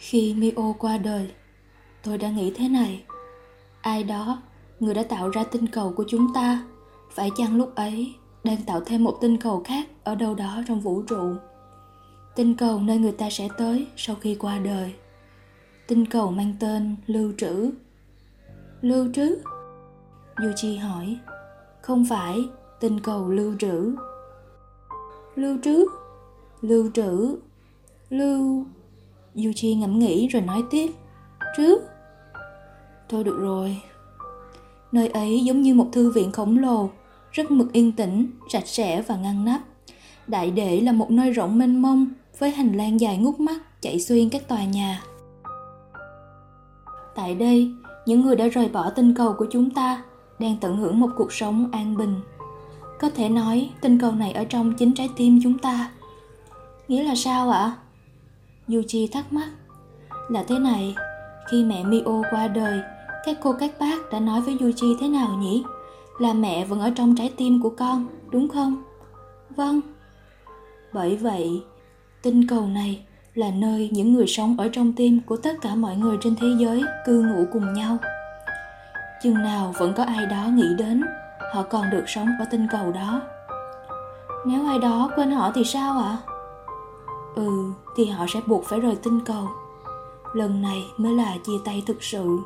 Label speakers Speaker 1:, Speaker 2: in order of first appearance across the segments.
Speaker 1: Khi Mio qua đời, tôi đã nghĩ thế này. Ai đó, người đã tạo ra tinh cầu của chúng ta, phải chăng lúc ấy đang tạo thêm một tinh cầu khác ở đâu đó trong vũ trụ? Tinh cầu nơi người ta sẽ tới sau khi qua đời. Tinh cầu mang tên Lưu Trữ. Lưu Trữ? Yuji hỏi. Không phải, tinh cầu lưu trữ. Lưu trữ? Lưu trữ? Lưu... Yuji ngẫm nghĩ rồi nói tiếp. trước Thôi được rồi. Nơi ấy giống như một thư viện khổng lồ, rất mực yên tĩnh, sạch sẽ và ngăn nắp. Đại để là một nơi rộng mênh mông, với hành lang dài ngút mắt chạy xuyên các tòa nhà. Tại đây, những người đã rời bỏ tinh cầu của chúng ta đang tận hưởng một cuộc sống an bình. Có thể nói tinh cầu này ở trong chính trái tim chúng ta. Nghĩa là sao ạ? Yuji thắc mắc. Là thế này, khi mẹ Mio qua đời, các cô các bác đã nói với Yuji thế nào nhỉ? Là mẹ vẫn ở trong trái tim của con, đúng không? Vâng. Bởi vậy, tinh cầu này là nơi những người sống ở trong tim của tất cả mọi người trên thế giới cư ngụ cùng nhau chừng nào vẫn có ai đó nghĩ đến họ còn được sống ở tinh cầu đó nếu ai đó quên họ thì sao ạ ừ thì họ sẽ buộc phải rời tinh cầu. Lần này mới là chia tay thực sự.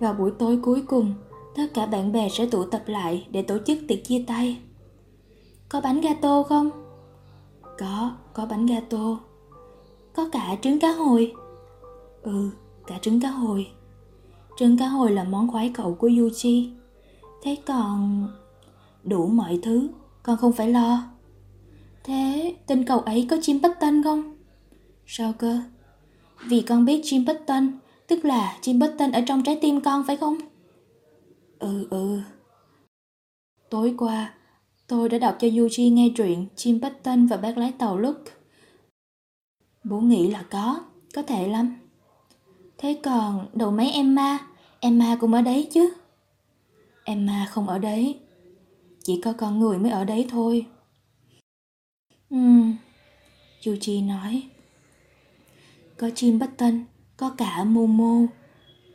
Speaker 1: Vào buổi tối cuối cùng, tất cả bạn bè sẽ tụ tập lại để tổ chức tiệc chia tay. Có bánh gato không? Có có bánh gato. Có cả trứng cá hồi. Ừ cả trứng cá hồi. Trứng cá hồi là món khoái cậu của yuji. Thế còn đủ mọi thứ, con không phải lo thế, tên cậu ấy có chim button không? Sao cơ vì con biết chim button tức là chim button ở trong trái tim con phải không? Ừ ừ. Tối qua, tôi đã đọc cho yuji nghe truyện chim button và bác lái tàu lúc. Bố nghĩ là có có thể lắm. Thế còn đầu máy emma Emma cũng ở đấy chứ? Emma không ở đấy. Chỉ có con người mới ở đấy thôi. Ừ. Chu Chi nói. Có chim bất tân, Có cả Momo.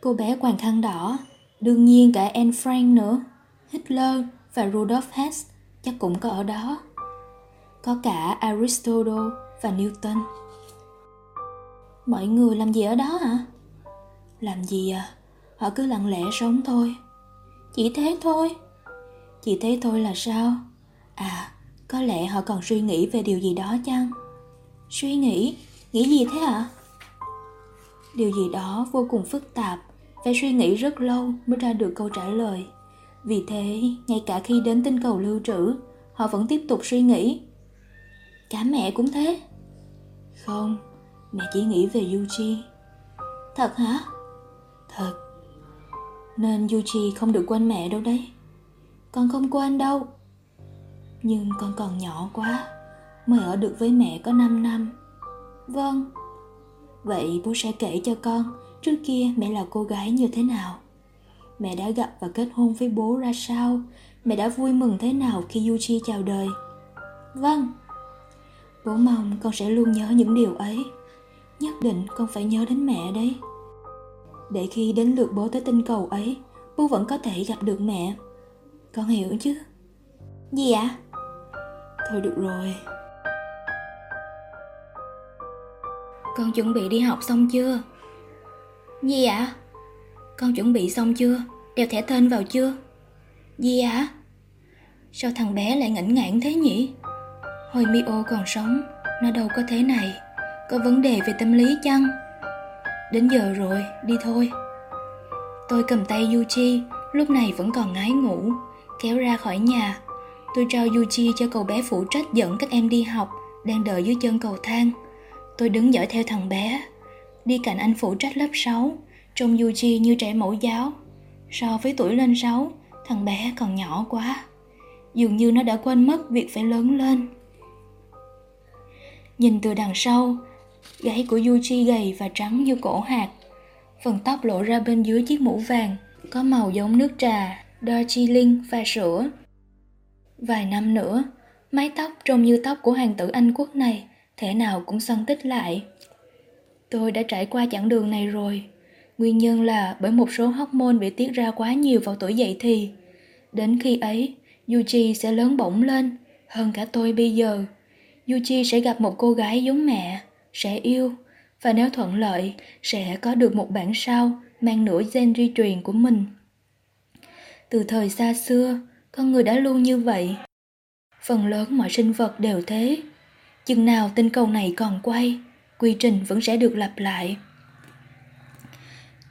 Speaker 1: Cô bé quàng khăn đỏ Đương nhiên cả Anne Frank nữa. Hitler và Rudolf Hess Chắc cũng có ở đó. Có cả Aristotle và Newton. Mọi người làm gì ở đó hả? Làm gì à? họ cứ lặng lẽ sống thôi. Chỉ thế thôi. Chỉ thế thôi là sao? À có lẽ họ còn suy nghĩ về điều gì đó chăng? Suy nghĩ? Nghĩ gì thế ạ? À? điều gì đó vô cùng phức tạp phải suy nghĩ rất lâu mới ra được câu trả lời. Vì thế, ngay cả khi đến tinh cầu lưu trữ, họ vẫn tiếp tục suy nghĩ. Cả mẹ cũng thế. Không, mẹ chỉ nghĩ về yuji. Thật hả? Thật. Nên Yuji không được quên mẹ đâu đấy. Con không quên đâu. Nhưng con còn nhỏ quá, Mới ở được với mẹ có 5 năm. Vâng Vậy bố sẽ kể cho con Trước kia mẹ là cô gái như thế nào. Mẹ đã gặp và kết hôn với bố ra sao? Mẹ đã vui mừng thế nào khi Yuji chào đời? Vâng Bố mong con sẽ luôn nhớ những điều ấy. Nhất định con phải nhớ đến mẹ đấy. Để khi đến lượt bố tới tinh cầu ấy, bố vẫn có thể gặp được mẹ. Con hiểu chứ? Gì ạ? Thôi được rồi. Con chuẩn bị đi học xong chưa? Gì ạ? Con chuẩn bị xong chưa? Đeo thẻ tên vào chưa? Gì ạ? Sao thằng bé lại ngẩn ngãn thế nhỉ? Hồi mio còn sống nó đâu có thế này. Có vấn đề về tâm lý chăng? Đến giờ rồi, đi thôi. Tôi cầm tay Yuchi, lúc này vẫn còn ngái ngủ, kéo ra khỏi nhà. Tôi trao Yuchi cho cậu bé phụ trách dẫn các em đi học, đang đợi dưới chân cầu thang. Tôi đứng dõi theo thằng bé, đi cạnh anh phụ trách lớp 6, trông Yuchi như trẻ mẫu giáo. So với tuổi lên 6, thằng bé còn nhỏ quá. Dường như nó đã quên mất việc phải lớn lên. Nhìn từ đằng sau, Gáy của Yuji gầy và trắng như cổ hạt. Phần tóc lộ ra bên dưới chiếc mũ vàng, có màu giống nước trà, đo chi linh pha sữa. Vài năm nữa, mái tóc trông như tóc của hoàng tử Anh quốc này, thể nào cũng săn tích lại. Tôi đã trải qua chặng đường này rồi. Nguyên nhân là bởi một số hormone bị tiết ra quá nhiều vào tuổi dậy thì. Đến khi ấy, Yuji sẽ lớn bổng lên, hơn cả tôi bây giờ. Yuji sẽ gặp một cô gái giống mẹ, sẽ yêu, và nếu thuận lợi, sẽ có được một bản sao mang nửa gen di truyền của mình. Từ thời xa xưa, con người đã luôn như vậy. Phần lớn mọi sinh vật đều thế. Chừng nào tinh cầu này còn quay, quy trình vẫn sẽ được lặp lại.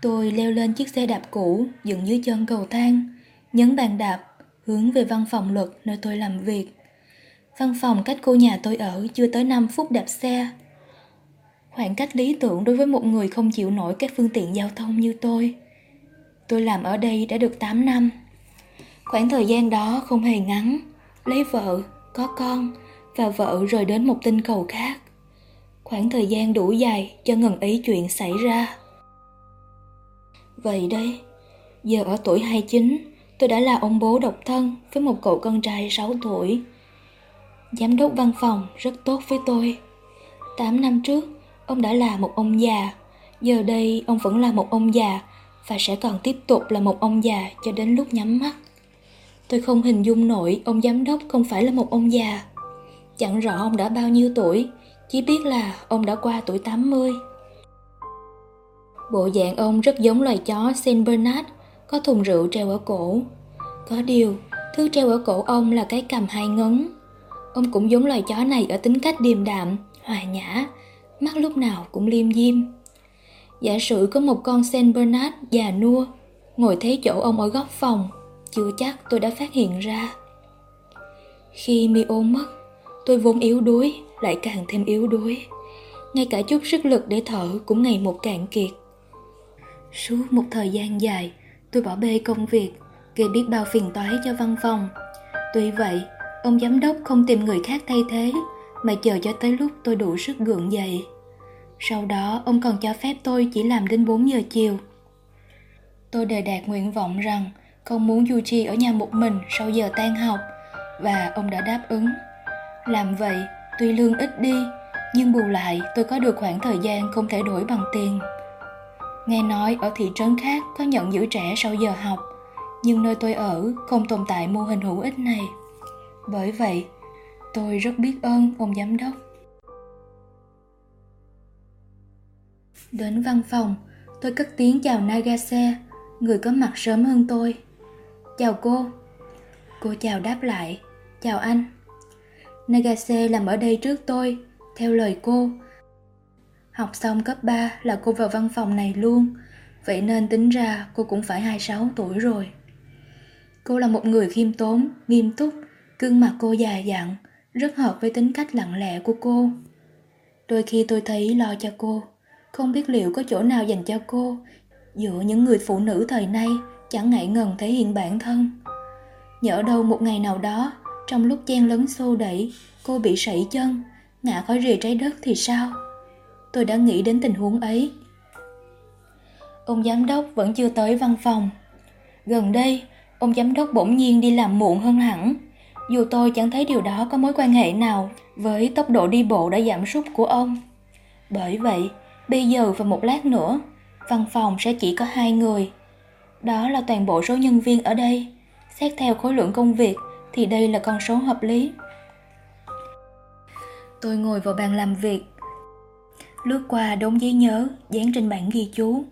Speaker 1: Tôi leo lên chiếc xe đạp cũ dựng dưới chân cầu thang, nhấn bàn đạp, hướng về văn phòng luật nơi tôi làm việc. Văn phòng cách cô nhà tôi ở chưa tới 5 phút đạp xe. Khoảng cách lý tưởng đối với một người không chịu nổi các phương tiện giao thông như tôi. Tôi làm ở đây đã được 8 năm. Khoảng thời gian đó không hề ngắn, lấy vợ, có con và vợ rời đến một tinh cầu khác. Khoảng thời gian đủ dài cho ngần ấy chuyện xảy ra. Vậy đây, giờ ở tuổi 29, tôi đã là ông bố độc thân với một cậu con trai 6 tuổi. Giám đốc văn phòng rất tốt với tôi. 8 năm trước, ông đã là một ông già. Giờ đây, ông vẫn là một ông già và sẽ còn tiếp tục là một ông già cho đến lúc nhắm mắt. Tôi không hình dung nổi ông giám đốc không phải là một ông già. Chẳng rõ ông đã bao nhiêu tuổi, chỉ biết là ông đã qua tuổi 80. Bộ dạng ông rất giống loài chó Saint Bernard, có thùng rượu treo ở cổ. Có điều, thứ treo ở cổ ông là cái cầm hai ngấn. Ông cũng giống loài chó này ở tính cách điềm đạm, hòa nhã, mắt lúc nào cũng liêm diêm. Giả sử có một con Saint Bernard già nua, ngồi thế chỗ ông ở góc phòng, chưa chắc tôi đã phát hiện ra. Khi Mio mất, tôi vốn yếu đuối, lại càng thêm yếu đuối. Ngay cả chút sức lực để thở cũng ngày một cạn kiệt. Suốt một thời gian dài, tôi bỏ bê công việc, gây biết bao phiền toái cho văn phòng. Tuy vậy, ông giám đốc không tìm người khác thay thế, mà chờ cho tới lúc tôi đủ sức gượng dậy. Sau đó, ông còn cho phép tôi chỉ làm đến 4 giờ chiều. Tôi đề đạt nguyện vọng rằng không muốn Yuji ở nhà một mình sau giờ tan học, và ông đã đáp ứng. Làm vậy, tuy lương ít đi, nhưng bù lại tôi có được khoảng thời gian không thể đổi bằng tiền. Nghe nói ở thị trấn khác có nhận giữ trẻ sau giờ học, nhưng nơi tôi ở không tồn tại mô hình hữu ích này. Bởi vậy, tôi rất biết ơn ông giám đốc. Đến văn phòng, tôi cất tiếng chào Nagase, người có mặt sớm hơn tôi. Chào cô. Cô chào đáp lại. Chào anh. Nagase làm ở đây trước tôi, theo lời cô, Học xong cấp 3 là cô vào văn phòng này luôn, vậy nên tính ra cô cũng phải 26 tuổi rồi. Cô là một người khiêm tốn, nghiêm túc, gương mặt cô già dặn, rất hợp với tính cách lặng lẽ của cô. Đôi khi tôi thấy lo cho cô, không biết liệu có chỗ nào dành cho cô, giữa những người phụ nữ thời nay chẳng ngại ngần thể hiện bản thân. Nhỡ đâu một ngày nào đó, trong lúc chen lấn xô đẩy, cô bị sẩy chân, ngã khỏi rìa trái đất thì sao? tôi đã nghĩ đến tình huống ấy. Ông giám đốc vẫn chưa tới văn phòng. Gần đây, ông giám đốc bỗng nhiên đi làm muộn hơn hẳn. Dù tôi chẳng thấy điều đó có mối quan hệ nào với tốc độ đi bộ đã giảm sút của ông. Bởi vậy, bây giờ và một lát nữa, văn phòng sẽ chỉ có hai người. Đó là toàn bộ số nhân viên ở đây. Xét theo khối lượng công việc thì đây là con số hợp lý. Tôi ngồi vào bàn làm việc lướt qua đống giấy nhớ dán trên bảng ghi chú.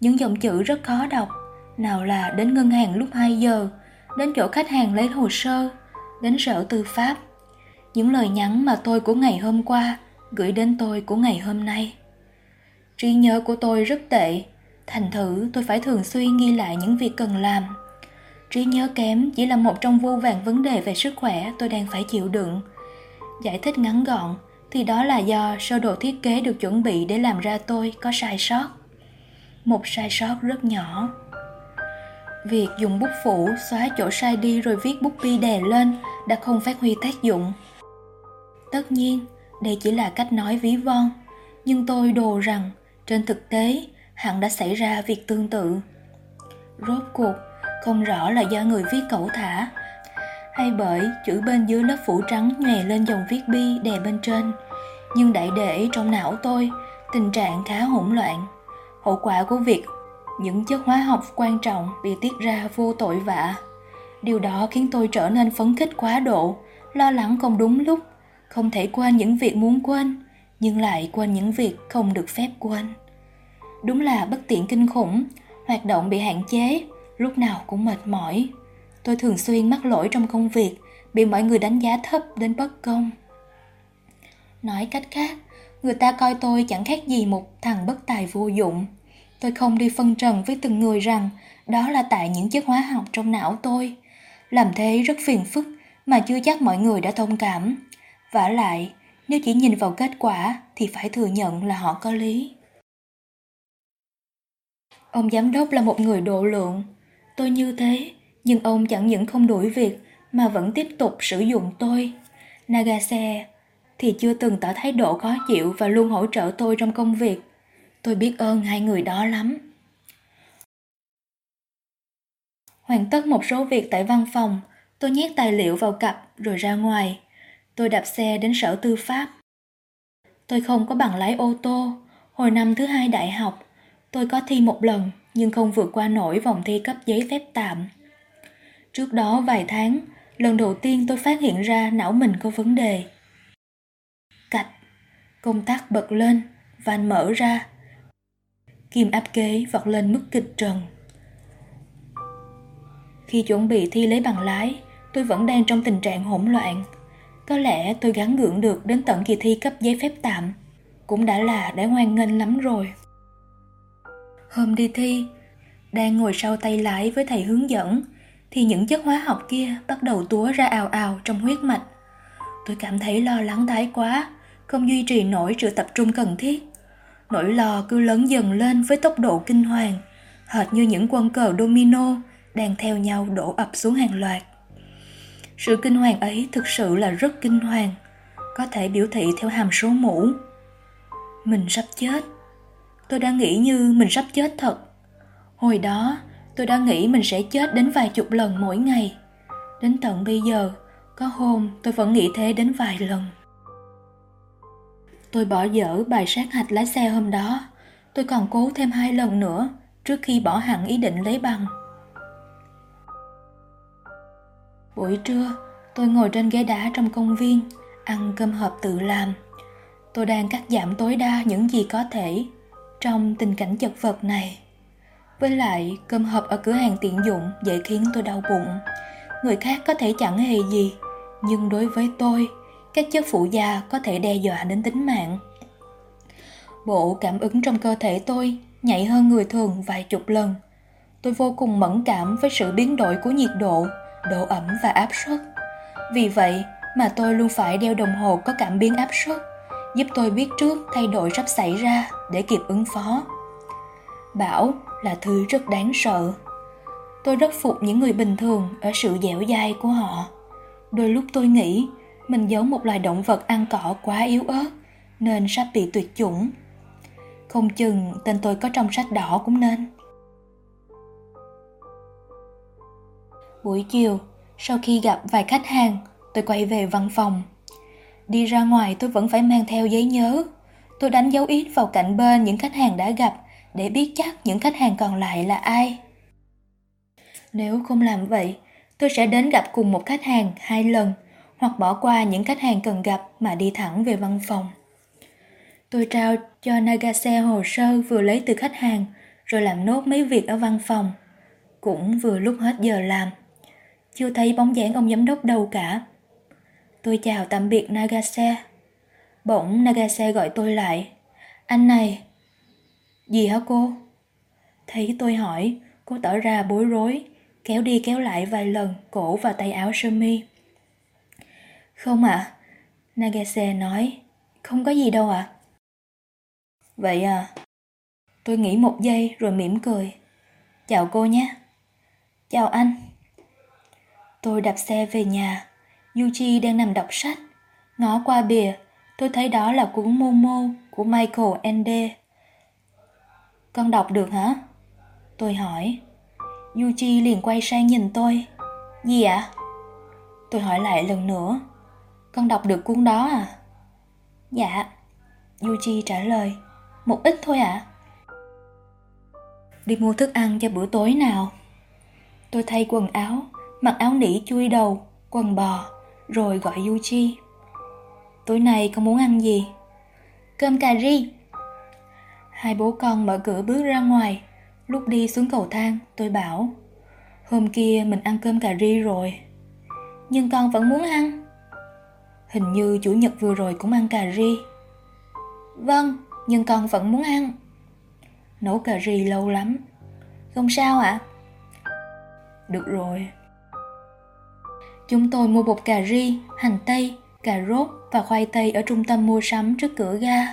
Speaker 1: Những dòng chữ rất khó đọc, nào là đến ngân hàng lúc 2 giờ, đến chỗ khách hàng lấy hồ sơ, đến sở tư pháp. Những lời nhắn mà tôi của ngày hôm qua gửi đến tôi của ngày hôm nay. Trí nhớ của tôi rất tệ, thành thử tôi phải thường xuyên ghi lại những việc cần làm. Trí nhớ kém chỉ là một trong vô vàng vấn đề về sức khỏe tôi đang phải chịu đựng. Giải thích ngắn gọn, thì đó là do sơ đồ thiết kế được chuẩn bị để làm ra tôi có sai sót một sai sót rất nhỏ việc dùng bút phủ xóa chỗ sai đi rồi viết bút bi đè lên đã không phát huy tác dụng tất nhiên đây chỉ là cách nói ví von nhưng tôi đồ rằng trên thực tế hẳn đã xảy ra việc tương tự rốt cuộc không rõ là do người viết cẩu thả hay bởi chữ bên dưới lớp phủ trắng nhòe lên dòng viết bi đè bên trên nhưng đại để trong não tôi Tình trạng khá hỗn loạn. Hậu quả của việc những chất hóa học quan trọng bị tiết ra vô tội vạ. Điều đó khiến tôi trở nên phấn khích quá độ, lo lắng không đúng lúc, không thể quên những việc muốn quên, nhưng lại quên những việc không được phép quên. Đúng là bất tiện kinh khủng, hoạt động bị hạn chế, lúc nào cũng mệt mỏi. Tôi thường xuyên mắc lỗi trong công việc, bị mọi người đánh giá thấp đến bất công. Nói cách khác, người ta coi tôi chẳng khác gì một thằng bất tài vô dụng. Tôi không đi phân trần với từng người rằng đó là tại những chất hóa học trong não tôi. Làm thế rất phiền phức mà chưa chắc mọi người đã thông cảm. Vả lại, nếu chỉ nhìn vào kết quả thì phải thừa nhận là họ có lý. Ông giám đốc là một người độ lượng. Tôi như thế, nhưng ông chẳng những không đuổi việc mà vẫn tiếp tục sử dụng tôi. Nagase thì chưa từng tỏ thái độ khó chịu và luôn hỗ trợ tôi trong công việc. Tôi biết ơn hai người đó lắm. Hoàn tất một số việc tại văn phòng, tôi nhét tài liệu vào cặp rồi ra ngoài. Tôi đạp xe đến sở tư pháp. Tôi không có bằng lái ô tô. Hồi năm thứ hai đại học, tôi có thi một lần nhưng không vượt qua nổi vòng thi cấp giấy phép tạm. Trước đó vài tháng, lần đầu tiên tôi phát hiện ra não mình có vấn đề. Cạch, công tắc bật lên, van mở ra. Kim áp kế vọt lên mức kịch trần. Khi chuẩn bị thi lấy bằng lái, tôi vẫn đang trong tình trạng hỗn loạn. Có lẽ tôi gắn gượng được đến tận kỳ thi cấp giấy phép tạm. Cũng đã là đã ngoan nghênh lắm rồi. Hôm đi thi, đang ngồi sau tay lái với thầy hướng dẫn, thì những chất hóa học kia bắt đầu túa ra ào ào trong huyết mạch. Tôi cảm thấy lo lắng thái quá, không duy trì nổi sự tập trung cần thiết. Nỗi lo cứ lớn dần lên với tốc độ kinh hoàng, hệt như những quân cờ domino đang theo nhau đổ ập xuống hàng loạt. Sự kinh hoàng ấy thực sự là rất kinh hoàng, có thể biểu thị theo hàm số mũ. Mình sắp chết. Tôi đã nghĩ như mình sắp chết thật. Hồi đó, tôi đã nghĩ mình sẽ chết đến vài chục lần mỗi ngày. Đến tận bây giờ, có hôm tôi vẫn nghĩ thế đến vài lần. Tôi bỏ dở bài sát hạch lái xe hôm đó. Tôi còn cố thêm hai lần nữa trước khi bỏ hẳn ý định lấy bằng. Buổi trưa, tôi ngồi trên ghế đá trong công viên, ăn cơm hộp tự làm. Tôi đang cắt giảm tối đa những gì có thể trong tình cảnh chật vật này. Với lại, cơm hộp ở cửa hàng tiện dụng dễ khiến tôi đau bụng. Người khác có thể chẳng hề gì, nhưng đối với tôi, các chất phụ gia có thể đe dọa đến tính mạng. Bộ cảm ứng trong cơ thể tôi nhạy hơn người thường vài chục lần. Tôi vô cùng mẫn cảm với sự biến đổi của nhiệt độ, độ ẩm và áp suất. Vì vậy mà tôi luôn phải đeo đồng hồ có cảm biến áp suất, giúp tôi biết trước thay đổi sắp xảy ra để kịp ứng phó. Bão là thứ rất đáng sợ. Tôi rất phục những người bình thường ở sự dẻo dai của họ. Đôi lúc tôi nghĩ mình giống một loài động vật ăn cỏ quá yếu ớt nên sắp bị tuyệt chủng. Không chừng tên tôi có trong sách đỏ cũng nên. Buổi chiều, sau khi gặp vài khách hàng, tôi quay về văn phòng. Đi ra ngoài tôi vẫn phải mang theo giấy nhớ. Tôi đánh dấu ít vào cạnh bên những khách hàng đã gặp để biết chắc những khách hàng còn lại là ai. Nếu không làm vậy, tôi sẽ đến gặp cùng một khách hàng hai lần hoặc bỏ qua những khách hàng cần gặp mà đi thẳng về văn phòng. Tôi trao cho Nagase hồ sơ vừa lấy từ khách hàng rồi làm nốt mấy việc ở văn phòng. Cũng vừa lúc hết giờ làm. Chưa thấy bóng dáng ông giám đốc đâu cả. Tôi chào tạm biệt Nagase. Bỗng Nagase gọi tôi lại. Anh này. Gì hả cô? Thấy tôi hỏi, cô tỏ ra bối rối, kéo đi kéo lại vài lần cổ và tay áo sơ mi. Không ạ, à? Nagase nói, không có gì đâu ạ. À? Vậy à, tôi nghĩ một giây rồi mỉm cười. Chào cô nhé. Chào anh. Tôi đạp xe về nhà, Yuji đang nằm đọc sách. Ngó qua bìa, tôi thấy đó là cuốn Momo của Michael Ende. Con đọc được hả? Tôi hỏi. Yuji liền quay sang nhìn tôi. Gì ạ? Tôi hỏi lại lần nữa. Con đọc được cuốn đó à? Dạ. Yuji trả lời. một ít thôi ạ. À? Đi mua thức ăn cho bữa tối nào. Tôi thay quần áo, mặc áo nỉ chui đầu, quần bò, rồi gọi Yuchi. Tối nay con muốn ăn gì? Cơm cà ri. Hai bố con mở cửa bước ra ngoài. Lúc đi xuống cầu thang, tôi bảo Hôm kia mình ăn cơm cà ri rồi. Nhưng con vẫn muốn ăn. Hình như chủ nhật vừa rồi cũng ăn cà ri. Vâng, nhưng con vẫn muốn ăn. Nấu cà ri lâu lắm. Không sao ạ? À? Được rồi. Chúng tôi mua bột cà ri, hành tây, cà rốt và khoai tây ở trung tâm mua sắm trước cửa ga.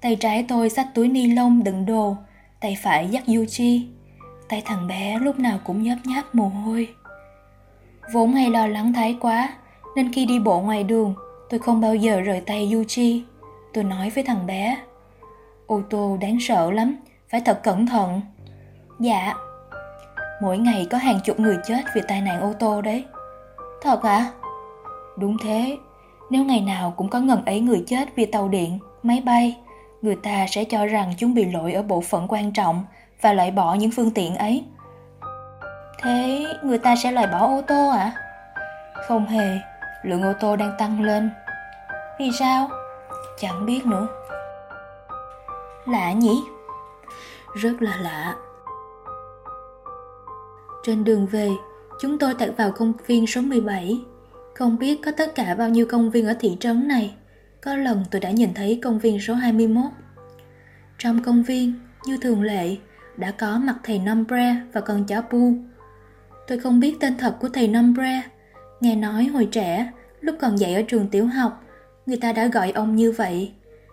Speaker 1: Tay trái tôi xách túi ni lông đựng đồ, tay phải dắt Yuji. Tay thằng bé lúc nào cũng nhấp nháp mồ hôi. Vốn hay lo lắng thái quá, nên khi đi bộ ngoài đường, tôi không bao giờ rời tay Yuji. Tôi nói với thằng bé, ô tô đáng sợ lắm, phải thật cẩn thận. Dạ. Mỗi ngày có hàng chục người chết vì tai nạn ô tô đấy. Thật à? Đúng thế, nếu ngày nào cũng có ngần ấy người chết vì tàu điện, máy bay, người ta sẽ cho rằng chúng bị lỗi ở bộ phận quan trọng và loại bỏ những phương tiện ấy. Thế người ta sẽ loại bỏ ô tô à? Không hề, lượng ô tô đang tăng lên. Vì sao? Chẳng biết nữa. Lạ nhỉ? Rất là lạ. Trên đường về, chúng tôi tạt vào công viên số 17. Không biết có tất cả bao nhiêu công viên ở thị trấn này. Có lần tôi đã nhìn thấy công viên số 21. Trong công viên, như thường lệ, đã có mặt thầy Nombre và con chó Pu. Tôi không biết tên thật của thầy Nombre. Nghe nói hồi trẻ, lúc còn dạy ở trường tiểu học, người ta đã gọi ông như vậy.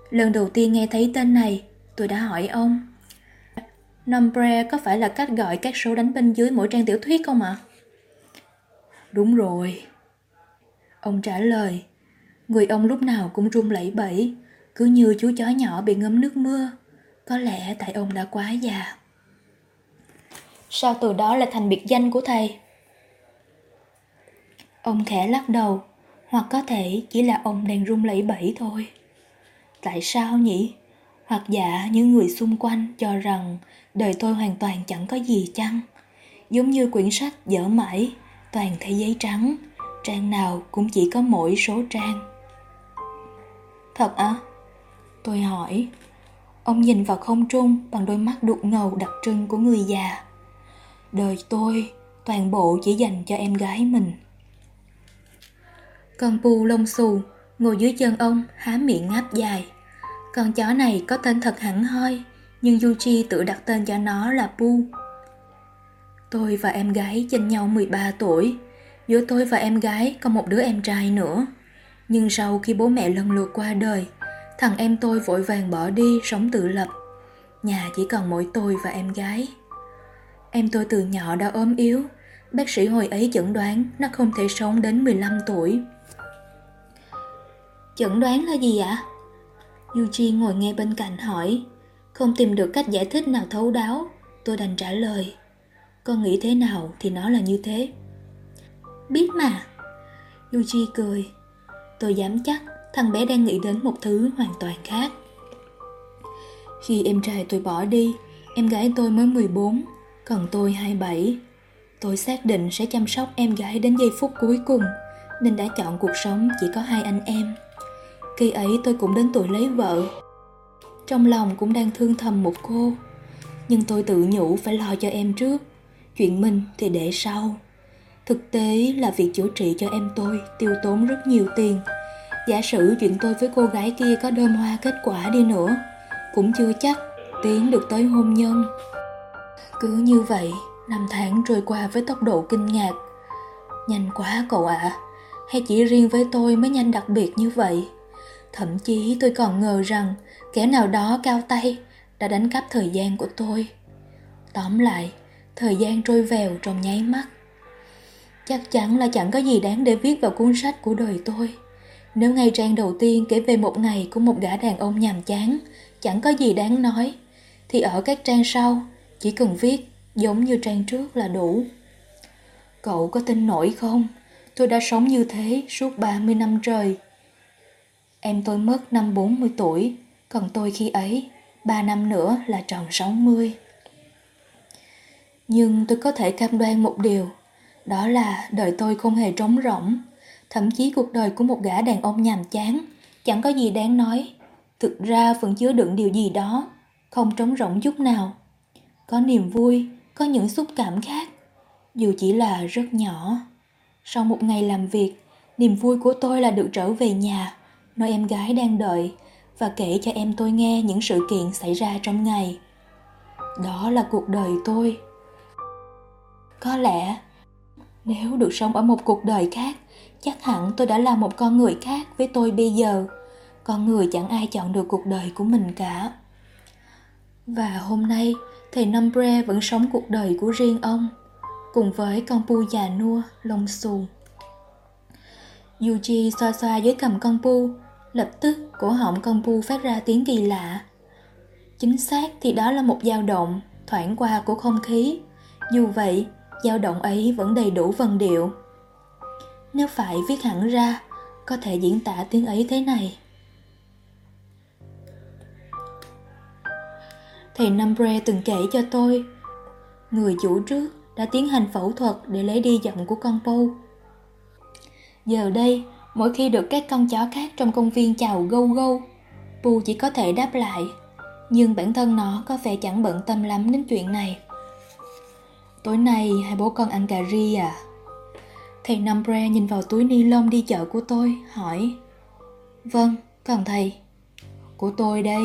Speaker 1: Lần đầu tiên nghe thấy tên này, tôi đã hỏi ông. Nombre có phải là cách gọi các số đánh bên dưới mỗi trang tiểu thuyết không ạ? À? Đúng rồi. Ông trả lời, người ông lúc nào cũng run lẩy bẩy, cứ như chú chó nhỏ bị ngấm nước mưa. Có lẽ tại ông đã quá già. Sao từ đó là thành biệt danh của thầy? Ông khẽ lắc đầu, hoặc có thể chỉ là ông đang run lẩy bẩy thôi. Tại sao nhỉ? Hoặc giả những người xung quanh cho rằng đời tôi hoàn toàn chẳng có gì chăng? Giống như quyển sách dở mãi, toàn thế giấy trắng, trang nào cũng chỉ có mỗi số trang. Thật à? Tôi hỏi. Ông nhìn vào không trung bằng đôi mắt đục ngầu đặc trưng của người già. Đời tôi, toàn bộ chỉ dành cho em gái mình. Con pu lông xù, ngồi dưới chân ông, há miệng ngáp dài. Con chó này có tên thật hẳn hoi, nhưng Yuji tự đặt tên cho nó là Pu. Tôi và em gái chênh nhau 13 tuổi. Giữa tôi và em gái có một đứa em trai nữa. Nhưng sau khi bố mẹ lần lượt qua đời, thằng em tôi vội vàng bỏ đi sống tự lập. Nhà chỉ còn mỗi tôi và em gái. Em tôi từ nhỏ đã ốm yếu. Bác sĩ hồi ấy chẩn đoán nó không thể sống đến 15 tuổi. Chẩn đoán là gì ạ? Yuji ngồi ngay bên cạnh hỏi. Không tìm được cách giải thích nào thấu đáo, tôi đành trả lời. Con nghĩ thế nào thì nó là như thế. Biết mà. Yuji cười. Tôi dám chắc thằng bé đang nghĩ đến một thứ hoàn toàn khác. Khi em trai tôi bỏ đi, em gái tôi mới 14, còn tôi 27. Tôi xác định sẽ chăm sóc em gái đến giây phút cuối cùng, nên đã chọn cuộc sống chỉ có hai anh em. Khi ấy tôi cũng đến tuổi lấy vợ. Trong lòng cũng đang thương thầm một cô. Nhưng tôi tự nhủ phải lo cho em trước. Chuyện mình thì để sau. Thực tế là việc chữa trị cho em tôi tiêu tốn rất nhiều tiền. Giả sử chuyện tôi với cô gái kia có đơm hoa kết quả đi nữa, cũng chưa chắc tiến được tới hôn nhân. Cứ như vậy, năm tháng trôi qua với tốc độ kinh ngạc. Nhanh quá cậu ạ, à. hay chỉ riêng với tôi mới nhanh đặc biệt như vậy? Thậm chí tôi còn ngờ rằng kẻ nào đó cao tay đã đánh cắp thời gian của tôi. Tóm lại, thời gian trôi vèo trong nháy mắt. Chắc chắn là chẳng có gì đáng để viết vào cuốn sách của đời tôi. Nếu ngay trang đầu tiên kể về một ngày của một gã đàn ông nhàm chán, chẳng có gì đáng nói, thì ở các trang sau chỉ cần viết giống như trang trước là đủ. Cậu có tin nổi không? Tôi đã sống như thế suốt 30 năm trời Em tôi mất năm 40 tuổi, còn tôi khi ấy ba năm nữa là tròn 60. Nhưng tôi có thể cam đoan một điều, đó là đời tôi không hề trống rỗng. Thậm chí cuộc đời của một gã đàn ông nhàm chán, chẳng có gì đáng nói. Thực ra vẫn chứa đựng điều gì đó, không trống rỗng chút nào. Có niềm vui, có những xúc cảm khác, dù chỉ là rất nhỏ. Sau một ngày làm việc, niềm vui của tôi là được trở về nhà, nơi em gái đang đợi và kể cho em tôi nghe những sự kiện xảy ra trong ngày. Đó là cuộc đời tôi. Có lẽ nếu được sống ở một cuộc đời khác, chắc hẳn tôi đã là một con người khác với tôi bây giờ. Con người chẳng ai chọn được cuộc đời của mình cả. Và hôm nay, thầy nambre vẫn sống cuộc đời của riêng ông, cùng với con pu già nua, lông xù. Yuji xoa xoa dưới cầm con pu, lập tức cổ họng con pu phát ra tiếng kỳ lạ. Chính xác thì đó là một dao động thoảng qua của không khí. Dù vậy, dao động ấy vẫn đầy đủ vần điệu. Nếu phải viết hẳn ra, có thể diễn tả tiếng ấy thế này. Thầy Numbre từng kể cho tôi, người chủ trước đã tiến hành phẫu thuật để lấy đi giọng của con Pâu. Giờ đây, mỗi khi được các con chó khác trong công viên chào gâu gâu, Pu chỉ có thể đáp lại, nhưng bản thân nó có vẻ chẳng bận tâm lắm đến chuyện này. Tối nay hai bố con ăn cà ri à? Thầy Numbre nhìn vào túi ni lông đi chợ của tôi, hỏi. Vâng, còn thầy. Của tôi đây.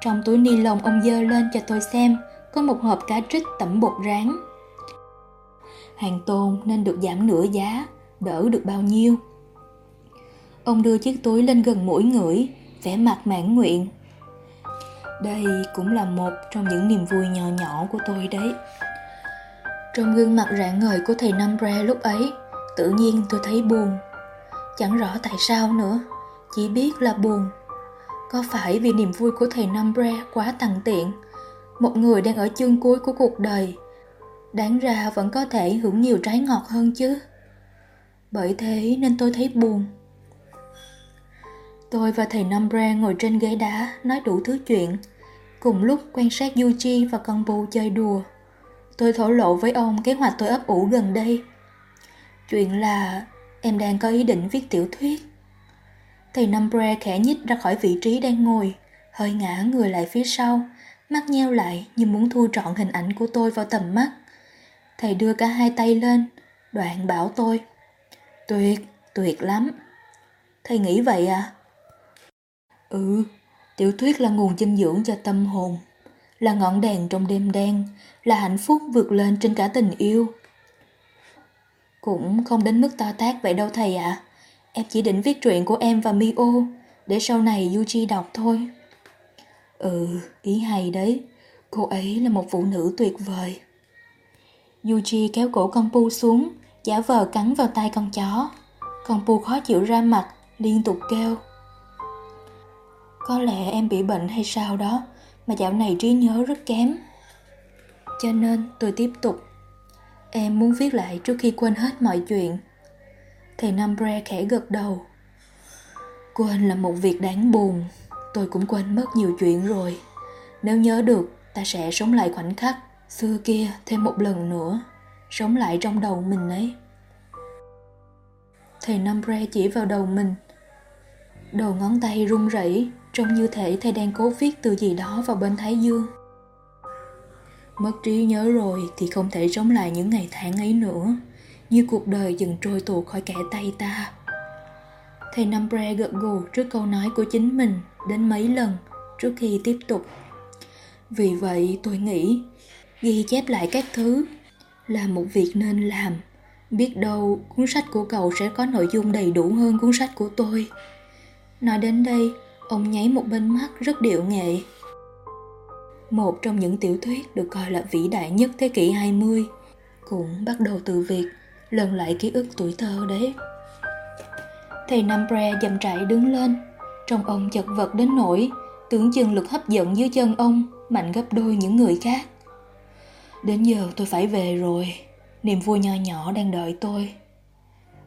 Speaker 1: Trong túi ni lông ông dơ lên cho tôi xem, có một hộp cá trích tẩm bột rán. Hàng tồn nên được giảm nửa giá, đỡ được bao nhiêu. Ông đưa chiếc túi lên gần mũi ngửi, vẻ mặt mãn nguyện. Đây cũng là một trong những niềm vui nhỏ nhỏ của tôi đấy. Trong gương mặt rạng ngời của thầy Nambre lúc ấy, tự nhiên tôi thấy buồn. Chẳng rõ tại sao nữa, chỉ biết là buồn. Có phải vì niềm vui của thầy Nambre quá tằn tiện, một người đang ở chương cuối của cuộc đời, đáng ra vẫn có thể hưởng nhiều trái ngọt hơn chứ. Bởi thế nên tôi thấy buồn. Tôi và thầy Nambre ngồi trên ghế đá nói đủ thứ chuyện, cùng lúc quan sát Yuji và con bù chơi đùa. Tôi thổ lộ với ông kế hoạch tôi ấp ủ gần đây. Chuyện là em đang có ý định viết tiểu thuyết. Thầy Numbre khẽ nhích ra khỏi vị trí đang ngồi, hơi ngã người lại phía sau, mắt nheo lại như muốn thu trọn hình ảnh của tôi vào tầm mắt. Thầy đưa cả hai tay lên, đoạn bảo tôi. Tuyệt, tuyệt lắm. Thầy nghĩ vậy à? Ừ, tiểu thuyết là nguồn dinh dưỡng cho tâm hồn, là ngọn đèn trong đêm đen, là hạnh phúc vượt lên trên cả tình yêu. Cũng không đến mức to tác vậy đâu thầy ạ. À. Em chỉ định viết truyện của em và Mio để sau này Yuji đọc thôi. Ừ, ý hay đấy. Cô ấy là một phụ nữ tuyệt vời. Yuji kéo cổ con Pu xuống, giả vờ cắn vào tay con chó. Con Pu khó chịu ra mặt, liên tục kêu. Có lẽ em bị bệnh hay sao đó, mà dạo này trí nhớ rất kém. Cho nên tôi tiếp tục. Em muốn viết lại trước khi quên hết mọi chuyện. Thầy Numbre khẽ gật đầu. Quên là một việc đáng buồn. Tôi cũng quên mất nhiều chuyện rồi. Nếu nhớ được, ta sẽ sống lại khoảnh khắc xưa kia thêm một lần nữa. Sống lại trong đầu mình ấy. Thầy Numbre chỉ vào đầu mình. Đầu ngón tay run rẩy, trông như thể thầy đang cố viết từ gì đó vào bên thái dương. Mất trí nhớ rồi thì không thể sống lại những ngày tháng ấy nữa, như cuộc đời dần trôi tuột khỏi kẻ tay ta. Thầy Numbre gật gù trước câu nói của chính mình đến mấy lần trước khi tiếp tục. Vì vậy tôi nghĩ ghi chép lại các thứ là một việc nên làm. Biết đâu cuốn sách của cậu sẽ có nội dung đầy đủ hơn cuốn sách của tôi. Nói đến đây, ông nháy một bên mắt rất điệu nghệ một trong những tiểu thuyết được coi là vĩ đại nhất thế kỷ 20, cũng bắt đầu từ việc lần lại ký ức tuổi thơ đấy. Thầy Nampre dầm trại đứng lên, trong ông chật vật đến nỗi tưởng chừng lực hấp dẫn dưới chân ông mạnh gấp đôi những người khác. Đến giờ tôi phải về rồi, niềm vui nho nhỏ đang đợi tôi.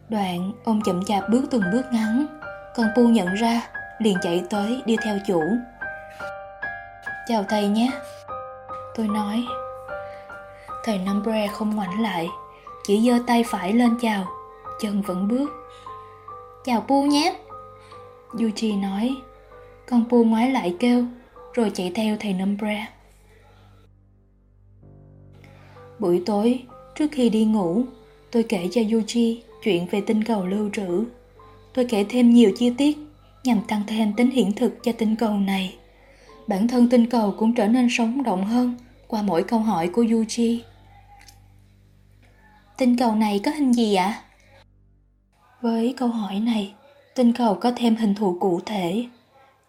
Speaker 1: Đoạn, ông chậm chạp bước từng bước ngắn, còn Pu nhận ra, liền chạy tới đi theo chủ Chào thầy nhé. Tôi nói. Thầy Numbre không ngoảnh lại, chỉ giơ tay phải lên chào, chân vẫn bước. Chào Pu nhé. Yuji nói. Con Pu ngoái lại kêu, rồi chạy theo thầy Numbre. Buổi tối, trước khi đi ngủ, tôi kể cho Yuji chuyện về tinh cầu lưu trữ. Tôi kể thêm nhiều chi tiết nhằm tăng thêm tính hiện thực cho tinh cầu này. Bản thân tinh cầu cũng trở nên sống động hơn qua mỗi câu hỏi của Yuji. Tinh cầu này có hình gì ạ? Với câu hỏi này, tinh cầu có thêm hình thù cụ thể.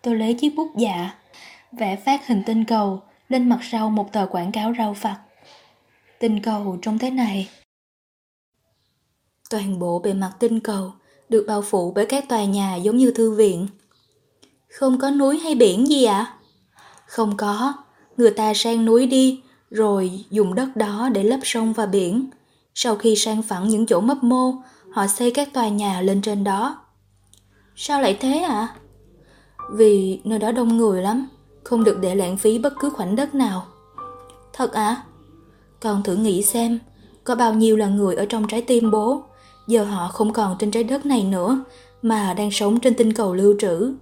Speaker 1: Tôi lấy chiếc bút dạ, vẽ phát hình tinh cầu lên mặt sau một tờ quảng cáo rau vặt. Tinh cầu trông thế này. Toàn bộ bề mặt tinh cầu được bao phủ bởi các tòa nhà giống như thư viện. Không có núi hay biển gì ạ? À? Không có, người ta sang núi đi, rồi dùng đất đó để lấp sông và biển. Sau khi sang phẳng những chỗ mấp mô, họ xây các tòa nhà lên trên đó. Sao lại thế ạ? À? Vì nơi đó đông người lắm, không được để lãng phí bất cứ khoảnh đất nào. Thật ạ? À? Con thử nghĩ xem, có bao nhiêu là người ở trong trái tim bố, giờ họ không còn trên trái đất này nữa, mà đang sống trên tinh cầu lưu trữ.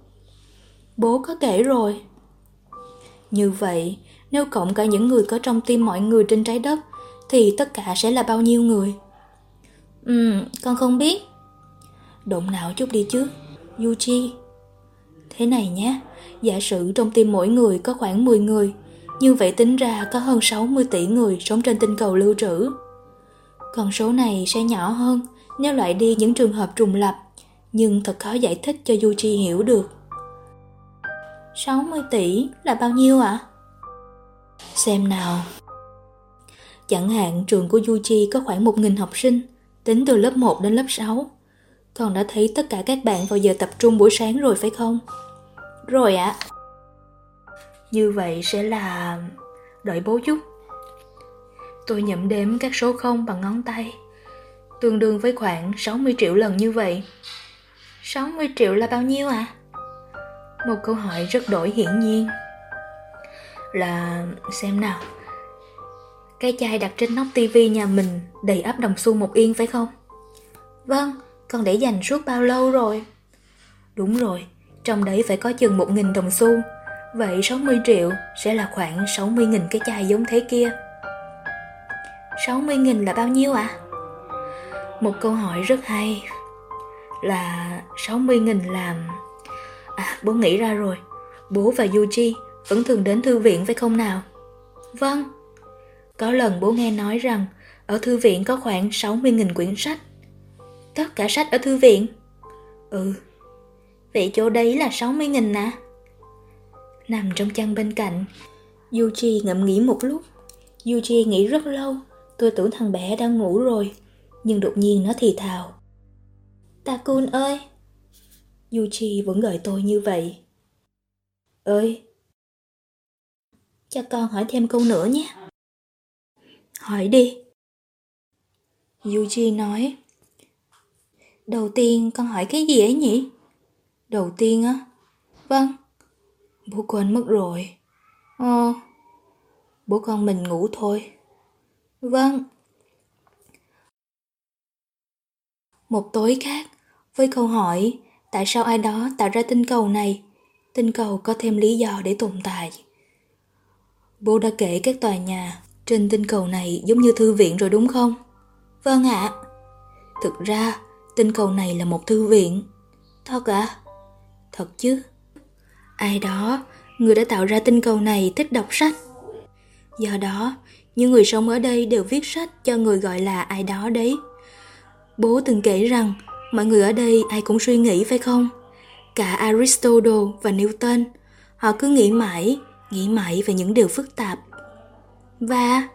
Speaker 1: Bố có kể rồi. Như vậy, nếu cộng cả những người có trong tim mọi người trên trái đất, thì tất cả sẽ là bao nhiêu người? Ừ, con không biết. Động não chút đi chứ, Yuji. Thế này nhé, giả sử trong tim mỗi người có khoảng 10 người, như vậy tính ra có hơn 60 tỷ người sống trên tinh cầu lưu trữ. Con số này sẽ nhỏ hơn nếu loại đi những trường hợp trùng lập, nhưng thật khó giải thích cho Yuji hiểu được. 60 tỷ là bao nhiêu ạ? À? Xem nào. Chẳng hạn trường của Yuji có khoảng 1.000 học sinh, tính từ lớp 1 đến lớp 6. Con đã thấy tất cả các bạn vào giờ tập trung buổi sáng rồi phải không? Rồi ạ. À. Như vậy sẽ là... Đợi bố chút. Tôi nhẩm đếm các số không bằng ngón tay. Tương đương với khoảng 60 triệu lần như vậy. 60 triệu là bao nhiêu ạ? À? Một câu hỏi rất đổi hiển nhiên. Là xem nào. Cái chai đặt trên nóc tivi nhà mình đầy ắp đồng xu một yên phải không? Vâng, con để dành suốt bao lâu rồi? Đúng rồi, trong đấy phải có chừng một nghìn đồng xu Vậy 60 triệu sẽ là khoảng 60.000 cái chai giống thế kia. 60.000 là bao nhiêu ạ? À? Một câu hỏi rất hay. Là 60.000 làm... À, bố nghĩ ra rồi. Bố và Yuji vẫn thường đến thư viện phải không nào? Vâng. Có lần bố nghe nói rằng ở thư viện có khoảng 60.000 quyển sách. Tất cả sách ở thư viện? Ừ. Vậy chỗ đấy là 60.000 à? nằm trong chăn bên cạnh. Yuji ngậm nghĩ một lúc. Yuji nghĩ rất lâu, tôi tưởng thằng bé đang ngủ rồi, nhưng đột nhiên nó thì thào. Takun ơi! Yuji vẫn gọi tôi như vậy. Ơi! Cho con hỏi thêm câu nữa nhé. Hỏi đi. Yuji nói. Đầu tiên con hỏi cái gì ấy nhỉ? Đầu tiên á? Vâng. Bố quên mất rồi. Ờ, bố con mình ngủ thôi. Vâng. Một tối khác, với câu hỏi tại sao ai đó tạo ra tinh cầu này, tinh cầu có thêm lý do để tồn tại. Bố đã kể các tòa nhà trên tinh cầu này giống như thư viện rồi đúng không? Vâng ạ. À. Thực ra, tinh cầu này là một thư viện. Thật ạ? À? Thật chứ. Ai đó, người đã tạo ra tinh cầu này thích đọc sách. Do đó, những người sống ở đây đều viết sách cho người gọi là ai đó đấy. Bố từng kể rằng mọi người ở đây ai cũng suy nghĩ phải không? Cả Aristotle và Newton, họ cứ nghĩ mãi, nghĩ mãi về những điều phức tạp. Và...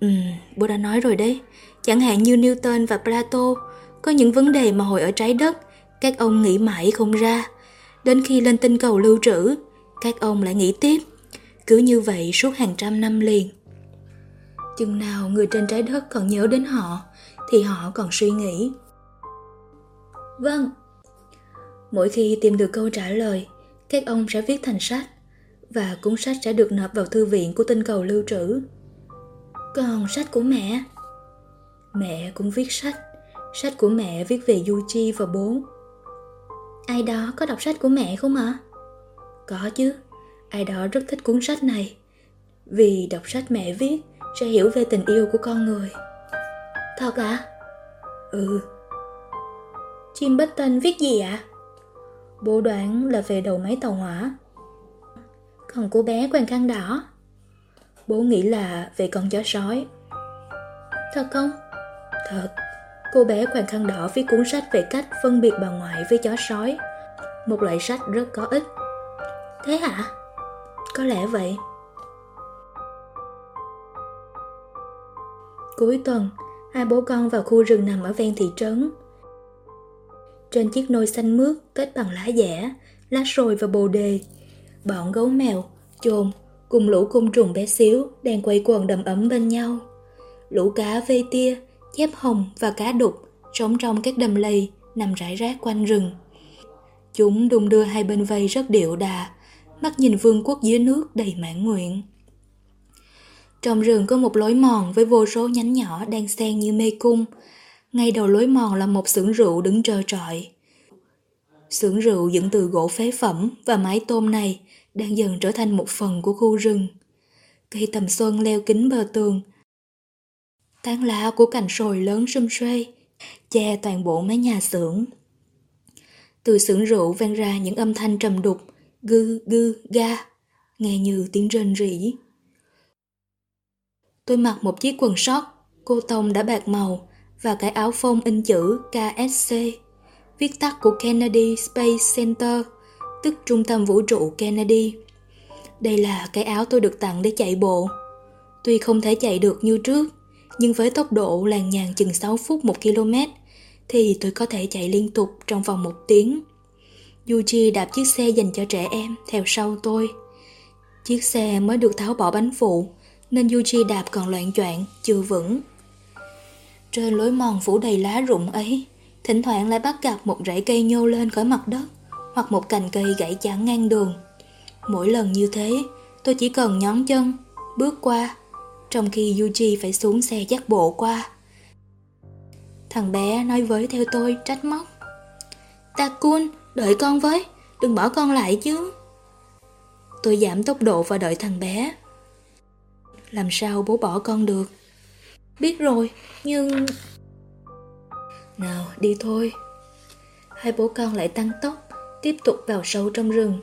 Speaker 1: Ừ, bố đã nói rồi đấy, chẳng hạn như Newton và Plato, có những vấn đề mà hồi ở trái đất, các ông nghĩ mãi không ra, Đến khi lên tinh cầu lưu trữ, các ông lại nghĩ tiếp. Cứ như vậy suốt hàng trăm năm liền. Chừng nào người trên trái đất còn nhớ đến họ, thì họ còn suy nghĩ. Vâng. Mỗi khi tìm được câu trả lời, các ông sẽ viết thành sách. và cuốn sách sẽ được nộp vào thư viện của tinh cầu lưu trữ. Còn sách của mẹ? Mẹ cũng viết sách. Sách của mẹ viết về Yuji và bố. Ai đó có đọc sách của mẹ không ạ? À? Có chứ, ai đó rất thích cuốn sách này. Vì đọc sách mẹ viết sẽ hiểu về tình yêu của con người. Thật ạ? À? Ừ. Chim bất tên viết gì ạ? À? Bố đoán là về đầu máy tàu hỏa. Còn cô bé quen khăn đỏ. Bố nghĩ là về con chó sói. Thật không? Thật. Cô bé quàng khăn đỏ viết cuốn sách về cách phân biệt bà ngoại với chó sói. Một loại sách rất có ích. Thế hả? Có lẽ vậy. Cuối tuần, hai bố con vào khu rừng nằm ở ven thị trấn. Trên chiếc nôi xanh mướt kết bằng lá dẻ, lá sồi và bồ đề, bọn gấu mèo, chồn cùng lũ côn trùng bé xíu đang quay quần đầm ấm bên nhau. Lũ cá vây tia, chép hồng và cá đục sống trong các đầm lầy nằm rải rác quanh rừng. Chúng đung đưa hai bên vây rất điệu đà, mắt nhìn vương quốc dưới nước đầy mãn nguyện. Trong rừng có một lối mòn với vô số nhánh nhỏ đang xen như mê cung. Ngay đầu lối mòn là một xưởng rượu đứng trơ trọi. Xưởng rượu dựng từ gỗ phế phẩm và mái tôn này đang dần trở thành một phần của khu rừng. Cây tầm xuân leo kính bờ tường. Tán lá của cành sồi lớn sum xuê, che toàn bộ mái nhà xưởng. Từ xưởng rượu vang ra những âm thanh trầm đục, gư gư ga, nghe như tiếng rên rỉ. Tôi mặc một chiếc quần sót, cô tông đã bạc màu và cái áo phông in chữ KSC, viết tắt của Kennedy Space Center, tức Trung tâm Vũ trụ Kennedy. Đây là cái áo tôi được tặng để chạy bộ. Tuy không thể chạy được như trước, nhưng với tốc độ làng nhàng chừng 6 phút 1 km, thì tôi có thể chạy liên tục trong vòng một tiếng. Yuji đạp chiếc xe dành cho trẻ em theo sau tôi. Chiếc xe mới được tháo bỏ bánh phụ, nên Yuji đạp còn loạn choạng, chưa vững. Trên lối mòn phủ đầy lá rụng ấy, thỉnh thoảng lại bắt gặp một rễ cây nhô lên khỏi mặt đất hoặc một cành cây gãy chắn ngang đường. Mỗi lần như thế, tôi chỉ cần nhón chân, bước qua, trong khi Yuji phải xuống xe dắt bộ qua. Thằng bé nói với theo tôi trách móc. Takun, đợi con với, đừng bỏ con lại chứ. Tôi giảm tốc độ và đợi thằng bé. Làm sao bố bỏ con được? Biết rồi, nhưng... Nào, đi thôi. Hai bố con lại tăng tốc, tiếp tục vào sâu trong rừng.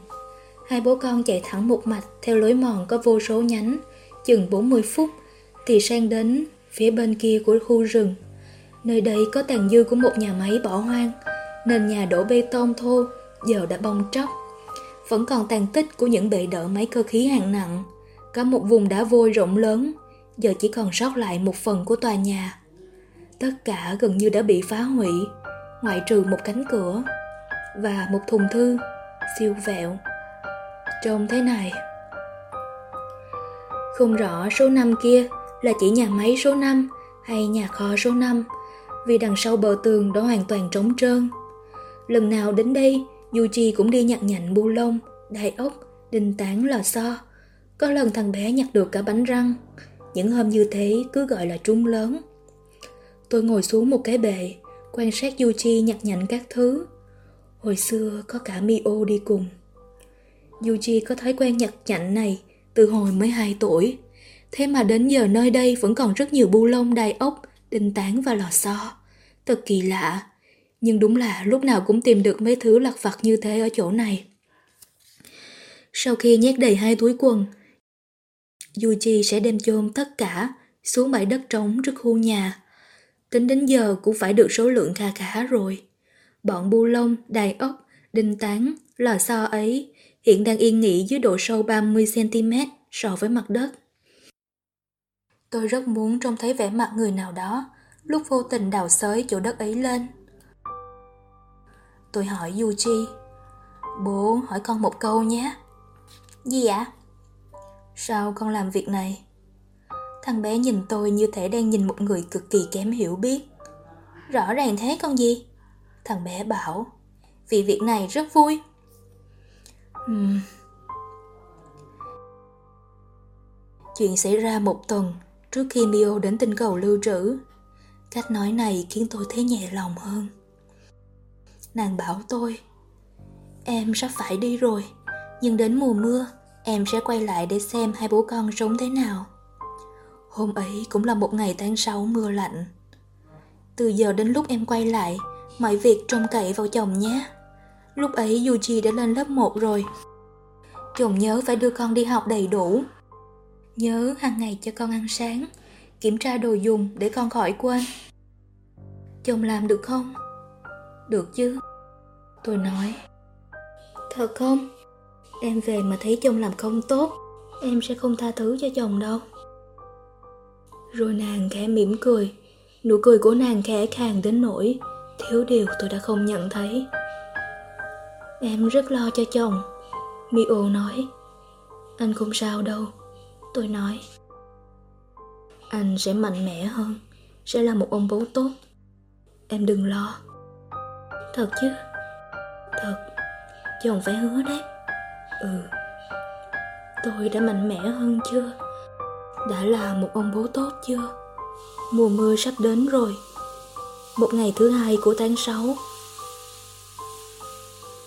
Speaker 1: Hai bố con chạy thẳng một mạch theo lối mòn có vô số nhánh, chừng 40 phút thì sang đến phía bên kia của khu rừng. Nơi đây có tàn dư của một nhà máy bỏ hoang, nền nhà đổ bê tông thô giờ đã bong tróc. Vẫn còn tàn tích của những bệ đỡ máy cơ khí hạng nặng, có một vùng đá vôi rộng lớn, giờ chỉ còn sót lại một phần của tòa nhà. Tất cả gần như đã bị phá hủy, ngoại trừ một cánh cửa và một thùng thư siêu vẹo. Trông thế này. Không rõ số năm kia là chỉ nhà máy số 5 hay nhà kho số 5 vì đằng sau bờ tường đó hoàn toàn trống trơn. Lần nào đến đây, Yuji cũng đi nhặt nhạnh bu lông, đai ốc, đinh tán lò xo. Có lần thằng bé nhặt được cả bánh răng. Những hôm như thế cứ gọi là trúng lớn. Tôi ngồi xuống một cái bệ, quan sát Yuji nhặt nhạnh các thứ. Hồi xưa có cả Mio đi cùng. Yuji có thói quen nhặt nhạnh này từ hồi mới 2 tuổi. Thế mà đến giờ nơi đây vẫn còn rất nhiều bu lông đai ốc, đinh tán và lò xo. Thật kỳ lạ. Nhưng đúng là lúc nào cũng tìm được mấy thứ lặt vặt như thế ở chỗ này. Sau khi nhét đầy hai túi quần, Yuji sẽ đem chôn tất cả xuống bãi đất trống trước khu nhà. Tính đến giờ cũng phải được số lượng kha khá rồi. Bọn bu lông, đài ốc, đinh tán, lò xo ấy hiện đang yên nghỉ dưới độ sâu 30cm so với mặt đất. Tôi rất muốn trông thấy vẻ mặt người nào đó lúc vô tình đào xới chỗ đất ấy lên. Tôi hỏi Yuji, bố hỏi con một câu nhé. Gì ạ? Sao con làm việc này? Thằng bé nhìn tôi như thể đang nhìn một người cực kỳ kém hiểu biết. Rõ ràng thế con gì? Thằng bé bảo, vì việc này rất vui. Uhm. Chuyện xảy ra một tuần trước khi Mio đến tinh cầu lưu trữ. Cách nói này khiến tôi thấy nhẹ lòng hơn. Nàng bảo tôi, em sắp phải đi rồi, nhưng đến mùa mưa em sẽ quay lại để xem hai bố con sống thế nào. Hôm ấy cũng là một ngày tháng sáu mưa lạnh. Từ giờ đến lúc em quay lại, mọi việc trông cậy vào chồng nhé. Lúc ấy Yuji đã lên lớp 1 rồi. Chồng nhớ phải đưa con đi học đầy đủ. Nhớ hàng ngày cho con ăn sáng, kiểm tra đồ dùng để con khỏi quên. Chồng làm được không? Được chứ. Tôi nói. Thật không? Em về mà thấy chồng làm không tốt, em sẽ không tha thứ cho chồng đâu. Rồi nàng khẽ mỉm cười, nụ cười của nàng khẽ khàng đến nỗi thiếu điều tôi đã không nhận thấy. Em rất lo cho chồng, Mio nói. Anh không sao đâu, tôi nói. Anh sẽ mạnh mẽ hơn, sẽ là một ông bố tốt. Em đừng lo. Thật chứ? Thật, chồng phải hứa đấy. Ừ, tôi đã mạnh mẽ hơn chưa? Đã là một ông bố tốt chưa? Mùa mưa sắp đến rồi. Một ngày thứ hai của tháng 6.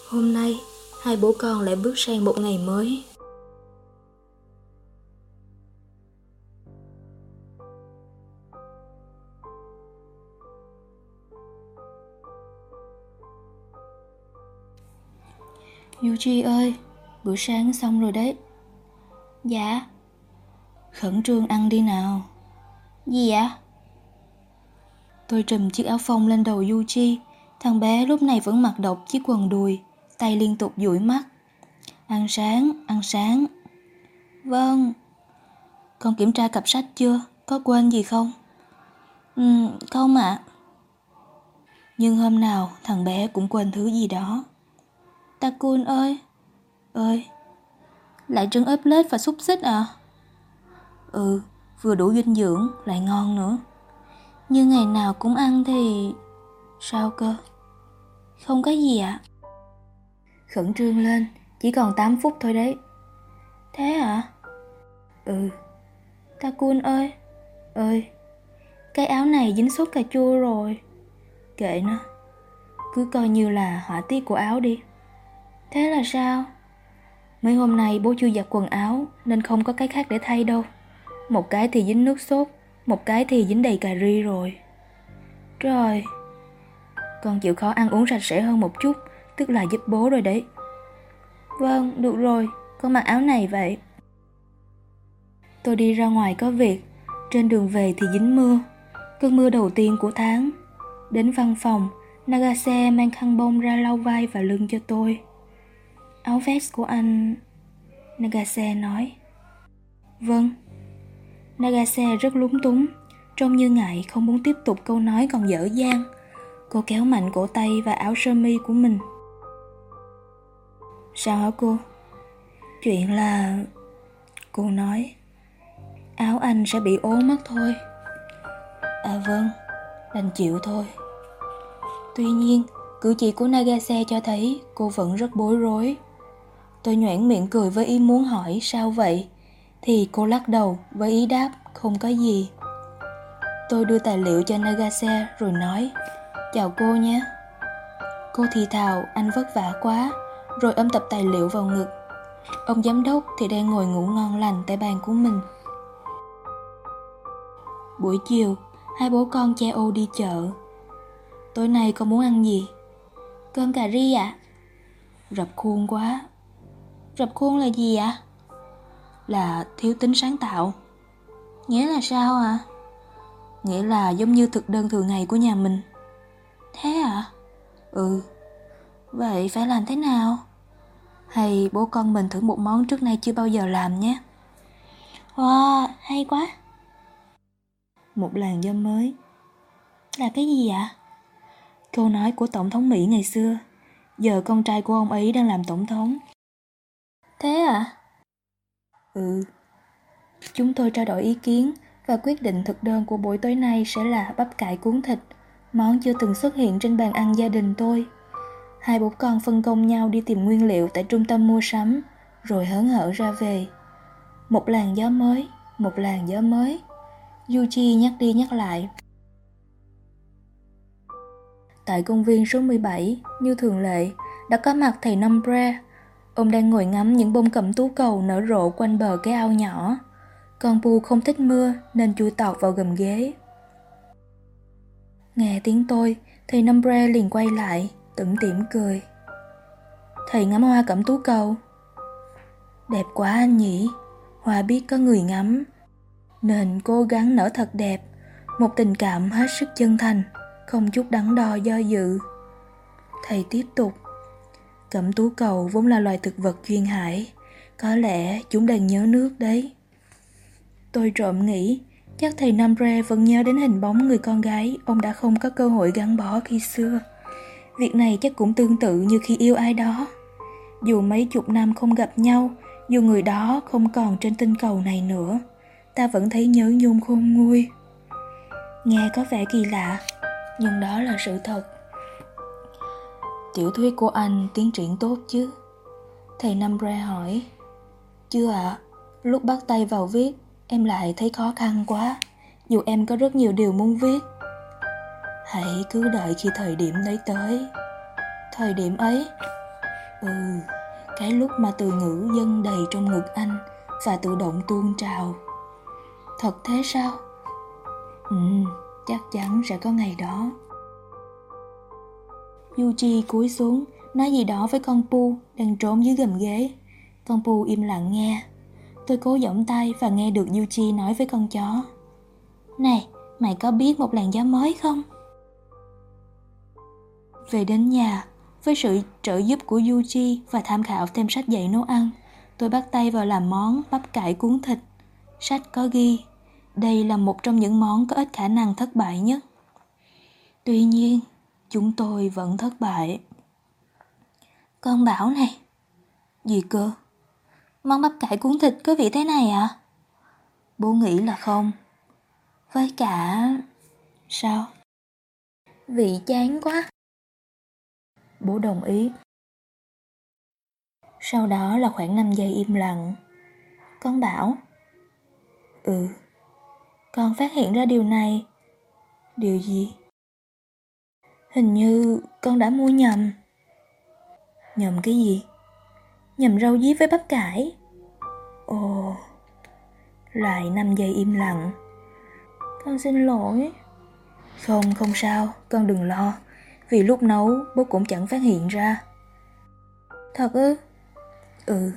Speaker 1: Hôm nay, hai bố con lại bước sang một ngày mới. Yuji ơi, bữa sáng xong rồi đấy. Dạ. Khẩn trương ăn đi nào. Gì ạ? Tôi trùm chiếc áo phông lên đầu Yuji. Thằng bé lúc này vẫn mặc độc chiếc quần đùi, tay liên tục dụi mắt. Ăn sáng, ăn sáng. Vâng. Con kiểm tra cặp sách chưa? Có quên gì không? Ừ, không ạ. À. Nhưng hôm nào thằng bé cũng quên thứ gì đó. Takun ơi! Ơi! Lại trứng ốp lết và xúc xích à? Ừ, vừa đủ dinh dưỡng, lại ngon nữa. Nhưng ngày nào cũng ăn thì... Sao cơ? Không có gì ạ. À? Khẩn trương lên, chỉ còn 8 phút thôi đấy. Thế hả? Ừ. Takun ơi! Ơi! Cái áo này dính sốt cà chua rồi. Kệ nó. Cứ coi như là họa tiết của áo đi. Thế là sao? Mấy hôm nay bố chưa giặt quần áo nên không có cái khác để thay đâu. Một cái thì dính nước sốt, một cái thì dính đầy cà ri rồi. Trời, con chịu khó ăn uống sạch sẽ hơn một chút, tức là giúp bố rồi đấy. Vâng, được rồi, con mặc áo này vậy. Tôi đi ra ngoài có việc, trên đường về thì dính mưa. Cơn mưa đầu tiên của tháng. Đến văn phòng, Nagase mang khăn bông ra lau vai và lưng cho tôi. Áo vest của anh... Nagase nói. Vâng. Nagase rất lúng túng, trông như ngại không muốn tiếp tục câu nói còn dở dang. Cô kéo mạnh cổ tay và áo sơ mi của mình. Sao hả cô? Chuyện là... Cô nói Áo anh sẽ bị ố mất thôi À vâng Đành chịu thôi Tuy nhiên Cử chỉ của Nagase cho thấy cô vẫn rất bối rối Tôi nhoẻn miệng cười với ý muốn hỏi, sao vậy? Thì cô lắc đầu với ý đáp, không có gì. Tôi đưa tài liệu cho Nagase rồi nói, Chào cô nhé. Cô thì thào, anh vất vả quá. Rồi ôm tập tài liệu vào ngực. Ông giám đốc thì đang ngồi ngủ ngon lành tại bàn của mình. Buổi chiều, Hai bố con che ô đi chợ. Tối nay con muốn ăn gì? Cơm cà ri ạ. À? Rập khuôn quá. Rập khuôn là gì ạ? Là thiếu tính sáng tạo Nghĩa là sao ạ? À? Nghĩa là giống như thực đơn thường ngày của nhà mình Thế à? Ừ Vậy phải làm thế nào? Hay bố con mình thử một món trước nay chưa bao giờ làm nhé Wow, hay quá Một làn gió mới Là cái gì ạ? Câu nói của Tổng thống Mỹ ngày xưa Giờ con trai của ông ấy đang làm tổng thống Thế à? Ừ. Chúng tôi trao đổi ý kiến và quyết định thực đơn của buổi tối nay sẽ là bắp cải cuốn thịt, món chưa từng xuất hiện trên bàn ăn gia đình tôi. Hai bố con phân công nhau đi tìm nguyên liệu tại trung tâm mua sắm, rồi hớn hở ra về. Một làn gió mới, một làn gió mới. Yuji nhắc đi nhắc lại. Tại công viên số 17, như thường lệ, đã có mặt thầy Nombre. Ông đang ngồi ngắm những bông cẩm tú cầu nở rộ quanh bờ cái ao nhỏ. Con bu không thích mưa nên chui tọt vào gầm ghế. Nghe tiếng tôi, thầy Nombre liền quay lại, tủm tỉm cười. Thầy ngắm hoa cẩm tú cầu. Đẹp quá anh nhỉ, hoa biết có người ngắm, nên cố gắng nở thật đẹp, một tình cảm hết sức chân thành, không chút đắn đo do dự. Thầy tiếp tục. Cẩm tú cầu vốn là loài thực vật duyên hải, có lẽ chúng đang nhớ nước đấy. Tôi trộm nghĩ, chắc thầy Nam Re vẫn nhớ đến hình bóng người con gái ông đã không có cơ hội gắn bó khi xưa. Việc này chắc cũng tương tự như khi yêu ai đó. Dù mấy chục năm không gặp nhau, dù người đó không còn trên tinh cầu này nữa, ta vẫn thấy nhớ nhung khôn nguôi. Nghe có vẻ kỳ lạ, nhưng đó là sự thật. Tiểu thuyết của anh tiến triển tốt chứ? Thầy Nam Bre hỏi. Chưa ạ, à, lúc bắt tay vào viết, em lại thấy khó khăn quá, dù em có rất nhiều điều muốn viết. Hãy cứ đợi khi thời điểm đấy tới. Thời điểm ấy? Ừ, cái lúc mà từ ngữ dâng đầy trong ngực anh và tự động tuôn trào. Thật thế sao? Ừ, chắc chắn sẽ có ngày đó. Yuji cúi xuống, nói gì đó với con Pu đang trốn dưới gầm ghế. Con Pu im lặng nghe. Tôi cố giọng tay và nghe được Yuji nói với con chó. Này, mày có biết một làn gió mới không? Về đến nhà, với sự trợ giúp của Yuji và tham khảo thêm sách dạy nấu ăn, tôi bắt tay vào làm món bắp cải cuốn thịt. Sách có ghi, đây là một trong những món có ít khả năng thất bại nhất. Tuy nhiên, chúng tôi vẫn thất bại. Con bảo này. Gì cơ? Món bắp cải cuốn thịt có vị thế này à? Bố nghĩ là không. Với cả... Sao? Vị chán quá. Bố đồng ý. Sau đó là khoảng 5 giây im lặng. Con bảo. Ừ. Con phát hiện ra điều này. Điều gì? Hình như con đã mua nhầm. Nhầm cái gì? Nhầm rau diếp với bắp cải. Ồ. Lại 5 giây im lặng. Con xin lỗi. Không, không sao, con đừng lo. Vì lúc nấu bố cũng chẳng phát hiện ra. Thật ư? Ừ.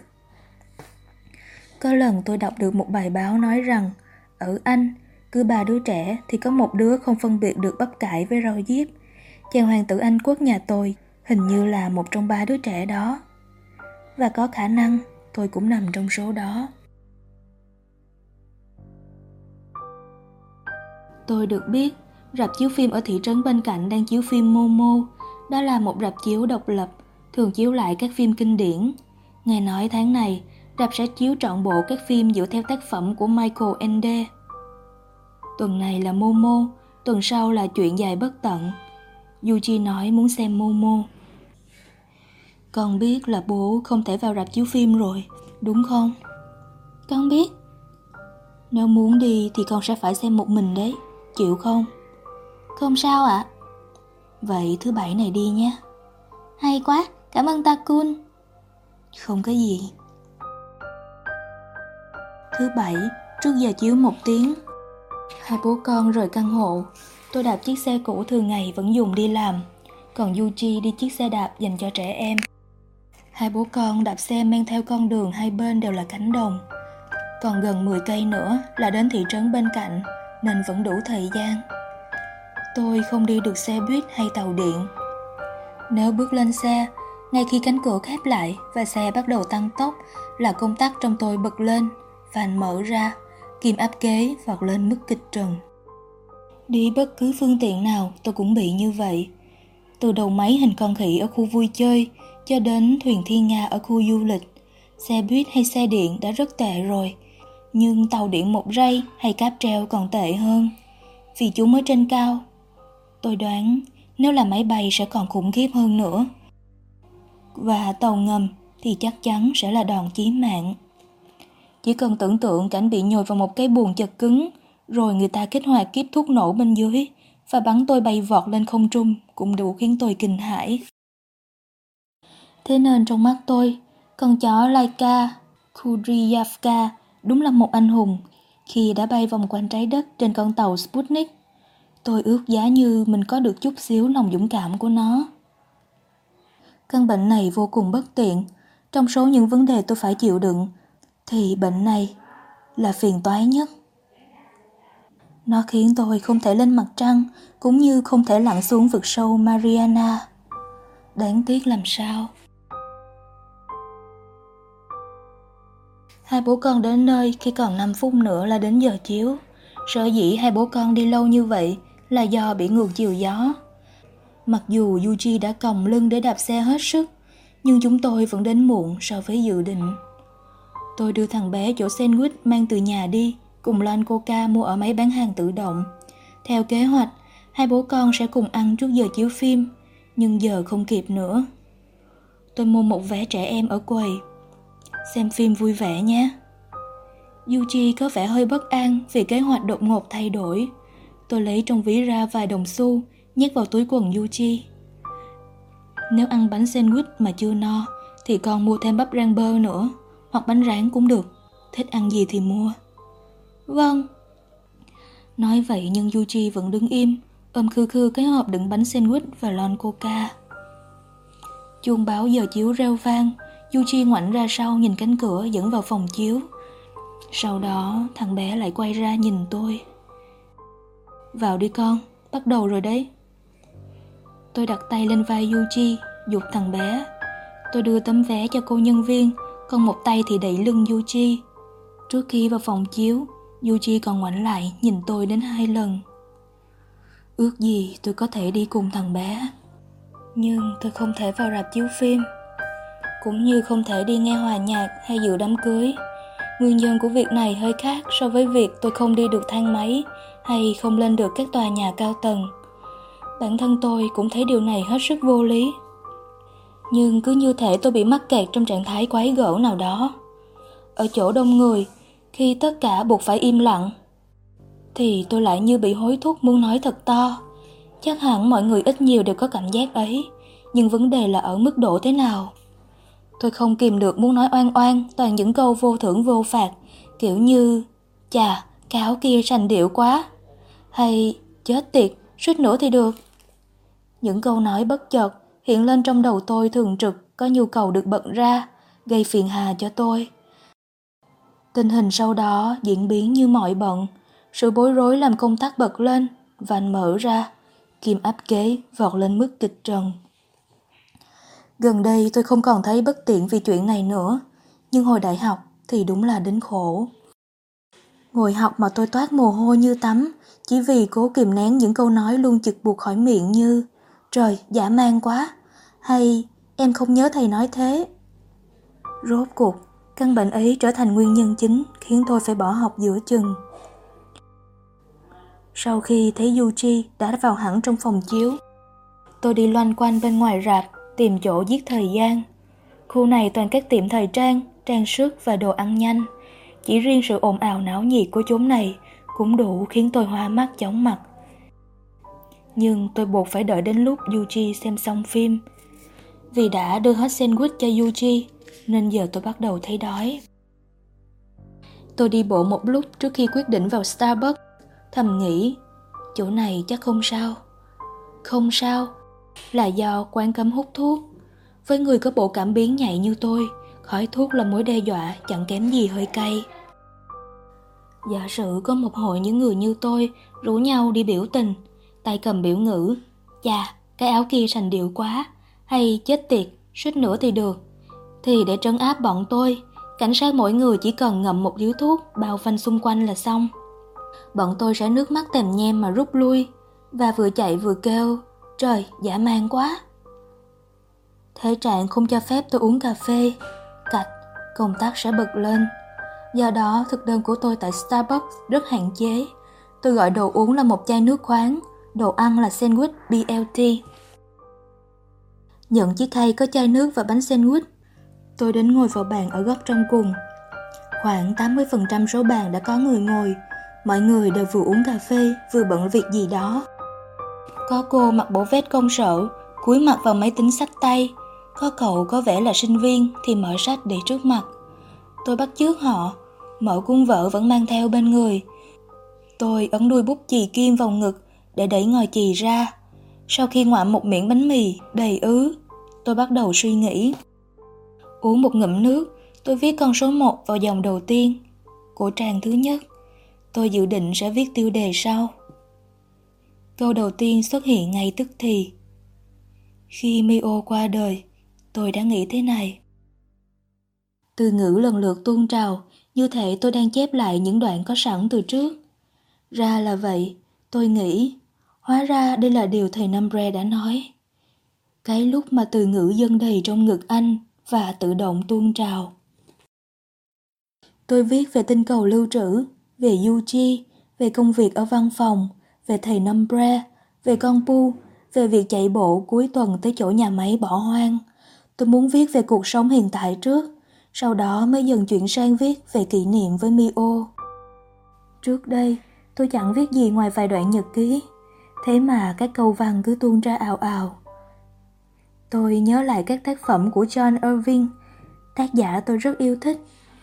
Speaker 1: Có lần tôi đọc được một bài báo nói rằng ở Anh, cứ ba đứa trẻ thì có một đứa không phân biệt được bắp cải với rau diếp chàng hoàng tử Anh quốc nhà tôi hình như là một trong ba đứa trẻ đó. Và có khả năng tôi cũng nằm trong số đó. Tôi được biết, rạp chiếu phim ở thị trấn bên cạnh đang chiếu phim Momo. Đó là một rạp chiếu độc lập, thường chiếu lại các phim kinh điển. Nghe nói tháng này, rạp sẽ chiếu trọn bộ các phim dựa theo tác phẩm của Michael Ende. Tuần này là Momo, tuần sau là chuyện dài bất tận, Yuji nói muốn xem Momo. Con biết là bố không thể vào rạp chiếu phim rồi, đúng không? Con biết. Nếu muốn đi thì con sẽ phải xem một mình đấy, chịu không? Không sao ạ. À? Vậy thứ bảy này đi nhé. Hay quá, cảm ơn Takun. Không có gì. Thứ bảy, trước giờ chiếu một tiếng, hai bố con rời căn hộ, Tôi đạp chiếc xe cũ thường ngày vẫn dùng đi làm, còn Yuji đi chiếc xe đạp dành cho trẻ em. Hai bố con đạp xe men theo con đường hai bên đều là cánh đồng. Còn gần 10 cây nữa là đến thị trấn bên cạnh, nên vẫn đủ thời gian. Tôi không đi được xe buýt hay tàu điện. Nếu bước lên xe, ngay khi cánh cửa khép lại và xe bắt đầu tăng tốc là công tắc trong tôi bật lên, phàn mở ra, kim áp kế vọt lên mức kịch trần. Đi bất cứ phương tiện nào tôi cũng bị như vậy. Từ đầu máy hình con khỉ ở khu vui chơi cho đến thuyền thiên nga ở khu du lịch. Xe buýt hay xe điện đã rất tệ rồi. Nhưng tàu điện một ray hay cáp treo còn tệ hơn. Vì chúng mới trên cao. Tôi đoán nếu là máy bay sẽ còn khủng khiếp hơn nữa. Và tàu ngầm thì chắc chắn sẽ là đòn chí mạng. Chỉ cần tưởng tượng cảnh bị nhồi vào một cái buồng chật cứng, rồi người ta kích hoạt kiếp thuốc nổ bên dưới và bắn tôi bay vọt lên không trung cũng đủ khiến tôi kinh hãi. Thế nên trong mắt tôi, con chó Laika Kuryavka đúng là một anh hùng khi đã bay vòng quanh trái đất trên con tàu Sputnik. Tôi ước giá như mình có được chút xíu lòng dũng cảm của nó. Căn bệnh này vô cùng bất tiện. Trong số những vấn đề tôi phải chịu đựng, thì bệnh này là phiền toái nhất. Nó khiến tôi không thể lên mặt trăng, cũng như không thể lặn xuống vực sâu Mariana. Đáng tiếc làm sao. Hai bố con đến nơi khi còn 5 phút nữa là đến giờ chiếu. Sở dĩ hai bố con đi lâu như vậy là do bị ngược chiều gió. Mặc dù Yuji đã còng lưng để đạp xe hết sức, nhưng chúng tôi vẫn đến muộn so với dự định. Tôi đưa thằng bé chỗ sandwich mang từ nhà đi, cùng lon coca mua ở máy bán hàng tự động. Theo kế hoạch, hai bố con sẽ cùng ăn trước giờ chiếu phim, nhưng giờ không kịp nữa. Tôi mua một vé trẻ em ở quầy. Xem phim vui vẻ nhé. Yuji có vẻ hơi bất an vì kế hoạch đột ngột thay đổi. Tôi lấy trong ví ra vài đồng xu, nhét vào túi quần Yuji. Nếu ăn bánh sandwich mà chưa no, thì còn mua thêm bắp rang bơ nữa, hoặc bánh rán cũng được. Thích ăn gì thì mua. Vâng. Nói vậy nhưng Yuji vẫn đứng im, ôm khư khư cái hộp đựng bánh sandwich và lon coca. Chuông báo giờ chiếu reo vang, Yuji ngoảnh ra sau nhìn cánh cửa dẫn vào phòng chiếu. Sau đó thằng bé lại quay ra nhìn tôi. Vào đi con, bắt đầu rồi đấy. Tôi đặt tay lên vai Yuji, dục thằng bé. Tôi đưa tấm vé cho cô nhân viên, còn một tay thì đẩy lưng Yuji. Trước khi vào phòng chiếu, Yuji còn ngoảnh lại nhìn tôi đến hai lần. Ước gì tôi có thể đi cùng thằng bé. Nhưng tôi không thể vào rạp chiếu phim. Cũng như không thể đi nghe hòa nhạc hay dự đám cưới. Nguyên nhân của việc này hơi khác so với việc tôi không đi được thang máy hay không lên được các tòa nhà cao tầng. Bản thân tôi cũng thấy điều này hết sức vô lý. Nhưng cứ như thể tôi bị mắc kẹt trong trạng thái quái gở nào đó. Ở chỗ đông người, khi tất cả buộc phải im lặng, thì tôi lại như bị hối thúc muốn nói thật to. Chắc hẳn mọi người ít nhiều đều có cảm giác ấy, nhưng vấn đề là ở mức độ thế nào. Tôi không kìm được muốn nói oan oan toàn những câu vô thưởng vô phạt, kiểu như Chà, cáo kia sành điệu quá. Hay chết tiệt, suýt nữa thì được. Những câu nói bất chợt hiện lên trong đầu tôi thường trực có nhu cầu được bận ra, gây phiền hà cho tôi. Tình hình sau đó diễn biến như mọi bận, sự bối rối làm công tác bật lên, vành mở ra, kim áp kế vọt lên mức kịch trần. Gần đây tôi không còn thấy bất tiện vì chuyện này nữa, nhưng hồi đại học thì đúng là đến khổ. Ngồi học mà tôi toát mồ hôi như tắm, chỉ vì cố kìm nén những câu nói luôn chực buộc khỏi miệng như Trời, giả man quá, hay em không nhớ thầy nói thế. Rốt cuộc, căn bệnh ấy trở thành nguyên nhân chính khiến tôi phải bỏ học giữa chừng. Sau khi thấy Yuji đã vào hẳn trong phòng chiếu, tôi đi loanh quanh bên ngoài rạp tìm chỗ giết thời gian. Khu này toàn các tiệm thời trang, trang sức và đồ ăn nhanh. Chỉ riêng sự ồn ào náo nhiệt của chốn này cũng đủ khiến tôi hoa mắt chóng mặt. Nhưng tôi buộc phải đợi đến lúc Yuji xem xong phim. Vì đã đưa hết sandwich cho Yuji, nên giờ tôi bắt đầu thấy đói. Tôi đi bộ một lúc trước khi quyết định vào Starbucks, thầm nghĩ, chỗ này chắc không sao. Không sao, là do quán cấm hút thuốc. Với người có bộ cảm biến nhạy như tôi, khói thuốc là mối đe dọa chẳng kém gì hơi cay. Giả sử có một hội những người như tôi rủ nhau đi biểu tình, tay cầm biểu ngữ, chà, cái áo kia sành điệu quá, hay chết tiệt, suýt nữa thì được. Thì để trấn áp bọn tôi, cảnh sát mỗi người chỉ cần ngậm một điếu thuốc bao quanh xung quanh là xong. Bọn tôi sẽ nước mắt tèm nhem mà rút lui, và vừa chạy vừa kêu, trời, dã man quá. Thế trạng không cho phép tôi uống cà phê, cạch, công tác sẽ bật lên. Do đó, thực đơn của tôi tại Starbucks rất hạn chế. Tôi gọi đồ uống là một chai nước khoáng, đồ ăn là sandwich BLT. Nhận chiếc khay có chai nước và bánh sandwich. Tôi đến ngồi vào bàn ở góc trong cùng. Khoảng 80% số bàn đã có người ngồi, mọi người đều vừa uống cà phê vừa bận việc gì đó. Có cô mặc bộ vest công sở, cúi mặt vào máy tính sách tay. Có cậu có vẻ là sinh viên thì mở sách để trước mặt. Tôi bắt chước họ, mở cuốn vở vẫn mang theo bên người. Tôi ấn đuôi bút chì kim vào ngực để đẩy ngòi chì ra. Sau khi ngoạm một miệng bánh mì đầy ứ, tôi bắt đầu suy nghĩ. Uống một ngụm nước, tôi viết con số 1 vào dòng đầu tiên của trang thứ nhất. Tôi dự định sẽ viết tiêu đề sau. Câu đầu tiên xuất hiện ngay tức thì. Khi Mio qua đời, tôi đã nghĩ thế này. Từ ngữ lần lượt tuôn trào, như thể tôi đang chép lại những đoạn có sẵn từ trước. Ra là vậy, tôi nghĩ, hóa ra đây là điều thầy Nambre đã nói. Cái lúc mà từ ngữ dâng đầy trong ngực anh và tự động tuôn trào. Tôi viết về tinh cầu lưu trữ, về Yuji, về công việc ở văn phòng, về thầy Nambre, về con Pu, về việc chạy bộ cuối tuần tới chỗ nhà máy bỏ hoang. Tôi muốn viết về cuộc sống hiện tại trước, sau đó mới dần chuyển sang viết về kỷ niệm với Mio. Trước đây, tôi chẳng viết gì ngoài vài đoạn nhật ký, thế mà các câu văn cứ tuôn ra ào ào. Tôi nhớ lại các tác phẩm của John Irving, tác giả tôi rất yêu thích,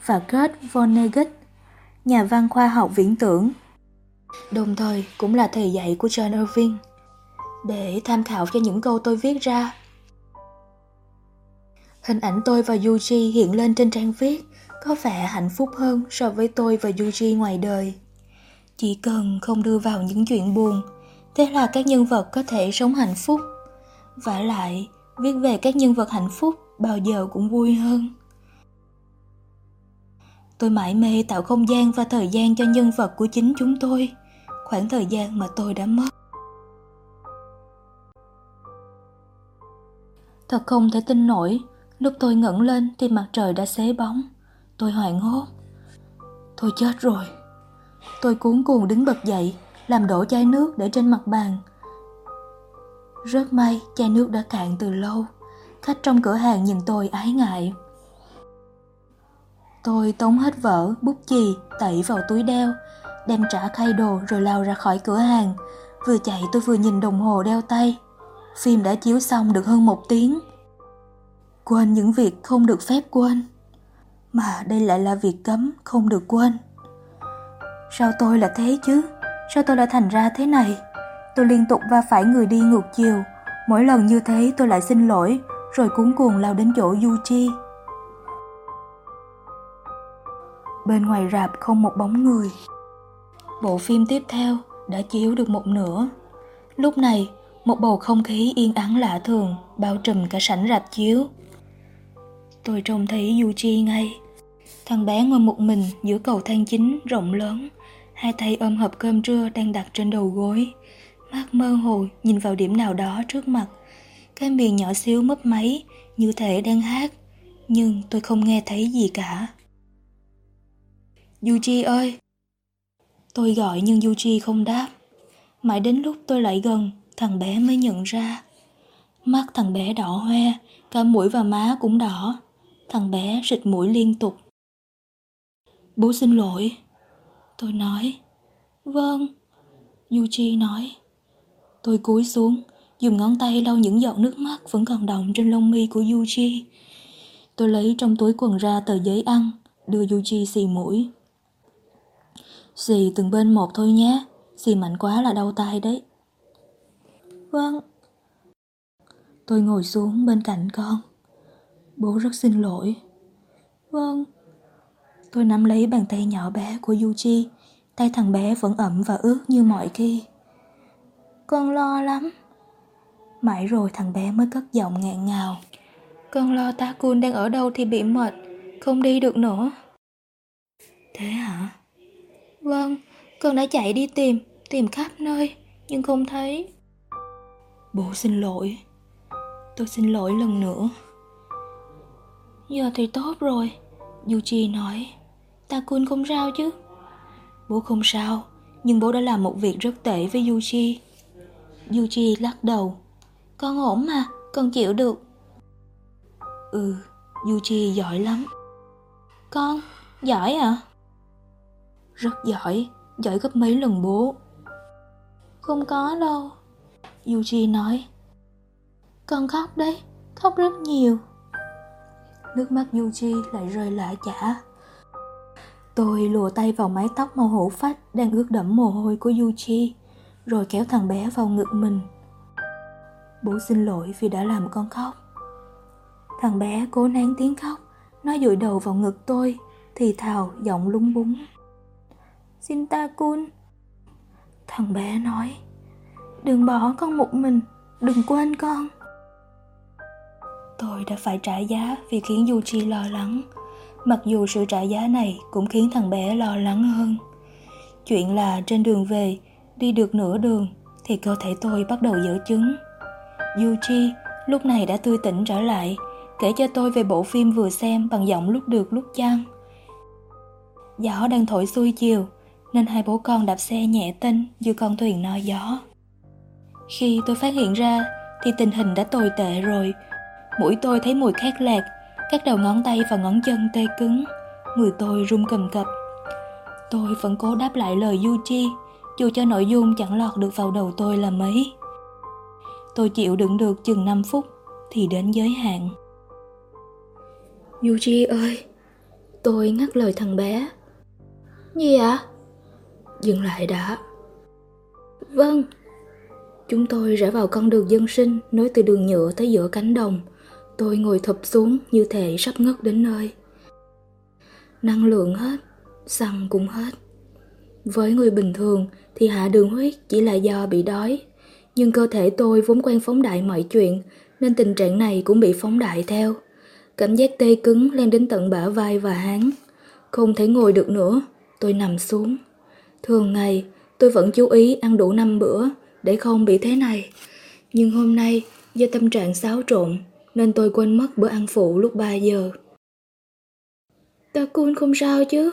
Speaker 1: và Kurt Vonnegut, nhà văn khoa học viễn tưởng. Đồng thời cũng là thầy dạy của John Irving. Để tham khảo cho những câu tôi viết ra, Hình ảnh tôi và Yuji hiện lên trên trang viết có vẻ hạnh phúc hơn so với tôi và Yuji ngoài đời. Chỉ cần không đưa vào những chuyện buồn, thế là các nhân vật có thể sống hạnh phúc. Và lại, viết về các nhân vật hạnh phúc bao giờ cũng vui hơn. Tôi mãi mê tạo không gian và thời gian cho nhân vật của chính chúng tôi, khoảng thời gian mà tôi đã mất. Thật không thể tin nổi, Lúc tôi ngẩng lên thì mặt trời đã xế bóng. Tôi hoảng hốt. Tôi chết rồi. Tôi cuốn cuồng đứng bật dậy, làm đổ chai nước để trên mặt bàn. Rất may chai nước đã cạn từ lâu. Khách trong cửa hàng nhìn tôi ái ngại. Tôi tống hết vở, bút chì, tẩy vào túi đeo, đem trả khay đồ rồi lao ra khỏi cửa hàng. Vừa chạy tôi vừa nhìn đồng hồ đeo tay. Phim đã chiếu xong được hơn một tiếng quên những việc không được phép quên mà đây lại là việc cấm không được quên sao tôi là thế chứ sao tôi lại thành ra thế này tôi liên tục va phải người đi ngược chiều mỗi lần như thế tôi lại xin lỗi rồi cuốn cuồng lao đến chỗ Yuchi. Bên ngoài rạp không một bóng người. Bộ phim tiếp theo đã chiếu được một nửa. Lúc này, một bầu không khí yên ắng lạ thường bao trùm cả sảnh rạp chiếu. Tôi trông thấy Yuji ngay. Thằng bé ngồi một mình giữa cầu thang chính rộng lớn, hai tay ôm hộp cơm trưa đang đặt trên đầu gối. Mắt mơ hồ nhìn vào điểm nào đó trước mặt. Cái miệng nhỏ xíu mấp máy, như thể đang hát, nhưng tôi không nghe thấy gì cả. Yuji ơi! Tôi gọi nhưng Yuji không đáp. Mãi đến lúc tôi lại gần, thằng bé mới nhận ra. Mắt thằng bé đỏ hoe, cả mũi và má cũng đỏ. Thằng bé rịt mũi liên tục. Bố xin lỗi. Tôi nói. Vâng. Yuji nói. Tôi cúi xuống, dùng ngón tay lau những giọt nước mắt vẫn còn đọng trên lông mi của Yuji. Tôi lấy trong túi quần ra tờ giấy ăn, đưa Yuji xì mũi. Xì từng bên một thôi nhé, xì mạnh quá là đau tay đấy. Vâng. Tôi ngồi xuống bên cạnh con. Bố rất xin lỗi. Vâng. Tôi nắm lấy bàn tay nhỏ bé của Yuji. Tay thằng bé vẫn ẩm và ướt như mọi khi. Con lo lắm. Mãi rồi thằng bé mới cất giọng ngẹn ngào. Con lo Takun đang ở đâu thì bị mệt, không đi được nữa. Thế hả? Vâng, con đã chạy đi tìm, tìm khắp nơi, nhưng không thấy. Bố xin lỗi. Tôi xin lỗi lần nữa. Giờ thì tốt rồi Yuji nói Takun không sao chứ Bố không sao Nhưng bố đã làm một việc rất tệ với Yuji Yuji lắc đầu Con ổn mà Con chịu được Ừ Yuji giỏi lắm Con Giỏi à? Rất giỏi, giỏi gấp mấy lần bố. Không có đâu. Yuji nói. Con khóc đấy, khóc rất nhiều. Nước mắt Yuji lại rơi lạ chả. Tôi lùa tay vào mái tóc màu hổ phách đang ướt đẫm mồ hôi của Yuji, rồi kéo thằng bé vào ngực mình. Bố xin lỗi vì đã làm con khóc. Thằng bé cố nén tiếng khóc, nó dụi đầu vào ngực tôi, thì thào giọng lúng búng. Xin ta cun. Thằng bé nói, đừng bỏ con một mình, đừng quên con. Tôi đã phải trả giá vì khiến Yuji lo lắng, mặc dù sự trả giá này cũng khiến thằng bé lo lắng hơn. Chuyện là trên đường về, đi được nửa đường thì cơ thể tôi bắt đầu dở chứng. Yuji lúc này đã tươi tỉnh trở lại, kể cho tôi về bộ phim vừa xem bằng giọng lúc được lúc chăng. Gió đang thổi xuôi chiều, nên hai bố con đạp xe nhẹ tinh như con thuyền no gió. Khi tôi phát hiện ra thì tình hình đã tồi tệ rồi. Mũi tôi thấy mùi khét lẹt, các đầu ngón tay và ngón chân tê cứng, người tôi run cầm cập. Tôi vẫn cố đáp lại lời Yuji, dù cho nội dung chẳng lọt được vào đầu tôi là mấy. Tôi chịu đựng được chừng 5 phút thì đến giới hạn. Yuji ơi, tôi ngắt lời thằng bé. Gì ạ? Dừng lại đã. Vâng. Chúng tôi rẽ vào con đường dân sinh nối từ đường nhựa tới giữa cánh đồng. Tôi ngồi thụp xuống như thể sắp ngất đến nơi. Năng lượng hết, xăng cũng hết. Với người bình thường thì hạ đường huyết chỉ là do bị đói. Nhưng cơ thể tôi vốn quen phóng đại mọi chuyện nên tình trạng này cũng bị phóng đại theo. Cảm giác tê cứng lên đến tận bả vai và háng. Không thể ngồi được nữa, tôi nằm xuống. Thường ngày, tôi vẫn chú ý ăn đủ năm bữa để không bị thế này. Nhưng hôm nay, do tâm trạng xáo trộn, nên tôi quên mất bữa ăn phụ lúc 3 giờ. Ta cun không sao chứ?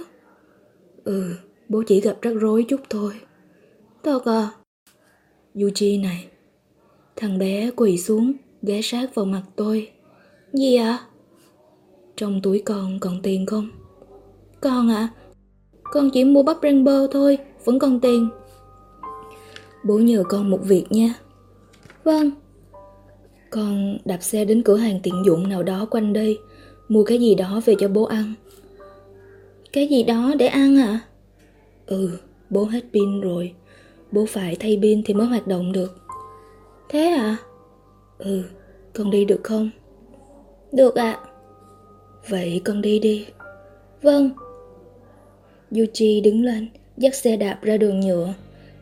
Speaker 1: Ừ, bố chỉ gặp rắc rối chút thôi. Thật à? Yuji này. Thằng bé quỳ xuống, ghé sát vào mặt tôi. Gì ạ? À? Trong túi con còn tiền không? Con ạ, à, con chỉ mua bắp rang bơ thôi, vẫn còn tiền. Bố nhờ con một việc nha. Vâng. Con đạp xe đến cửa hàng tiện dụng nào đó quanh đây, mua cái gì đó về cho bố ăn. Cái gì đó để ăn à? Ừ, bố hết pin rồi. Bố phải thay pin thì mới hoạt động được. Thế à? Ừ, con đi được không? Được ạ. À. Vậy con đi đi. Vâng. Yuji đứng lên, dắt xe đạp ra đường nhựa.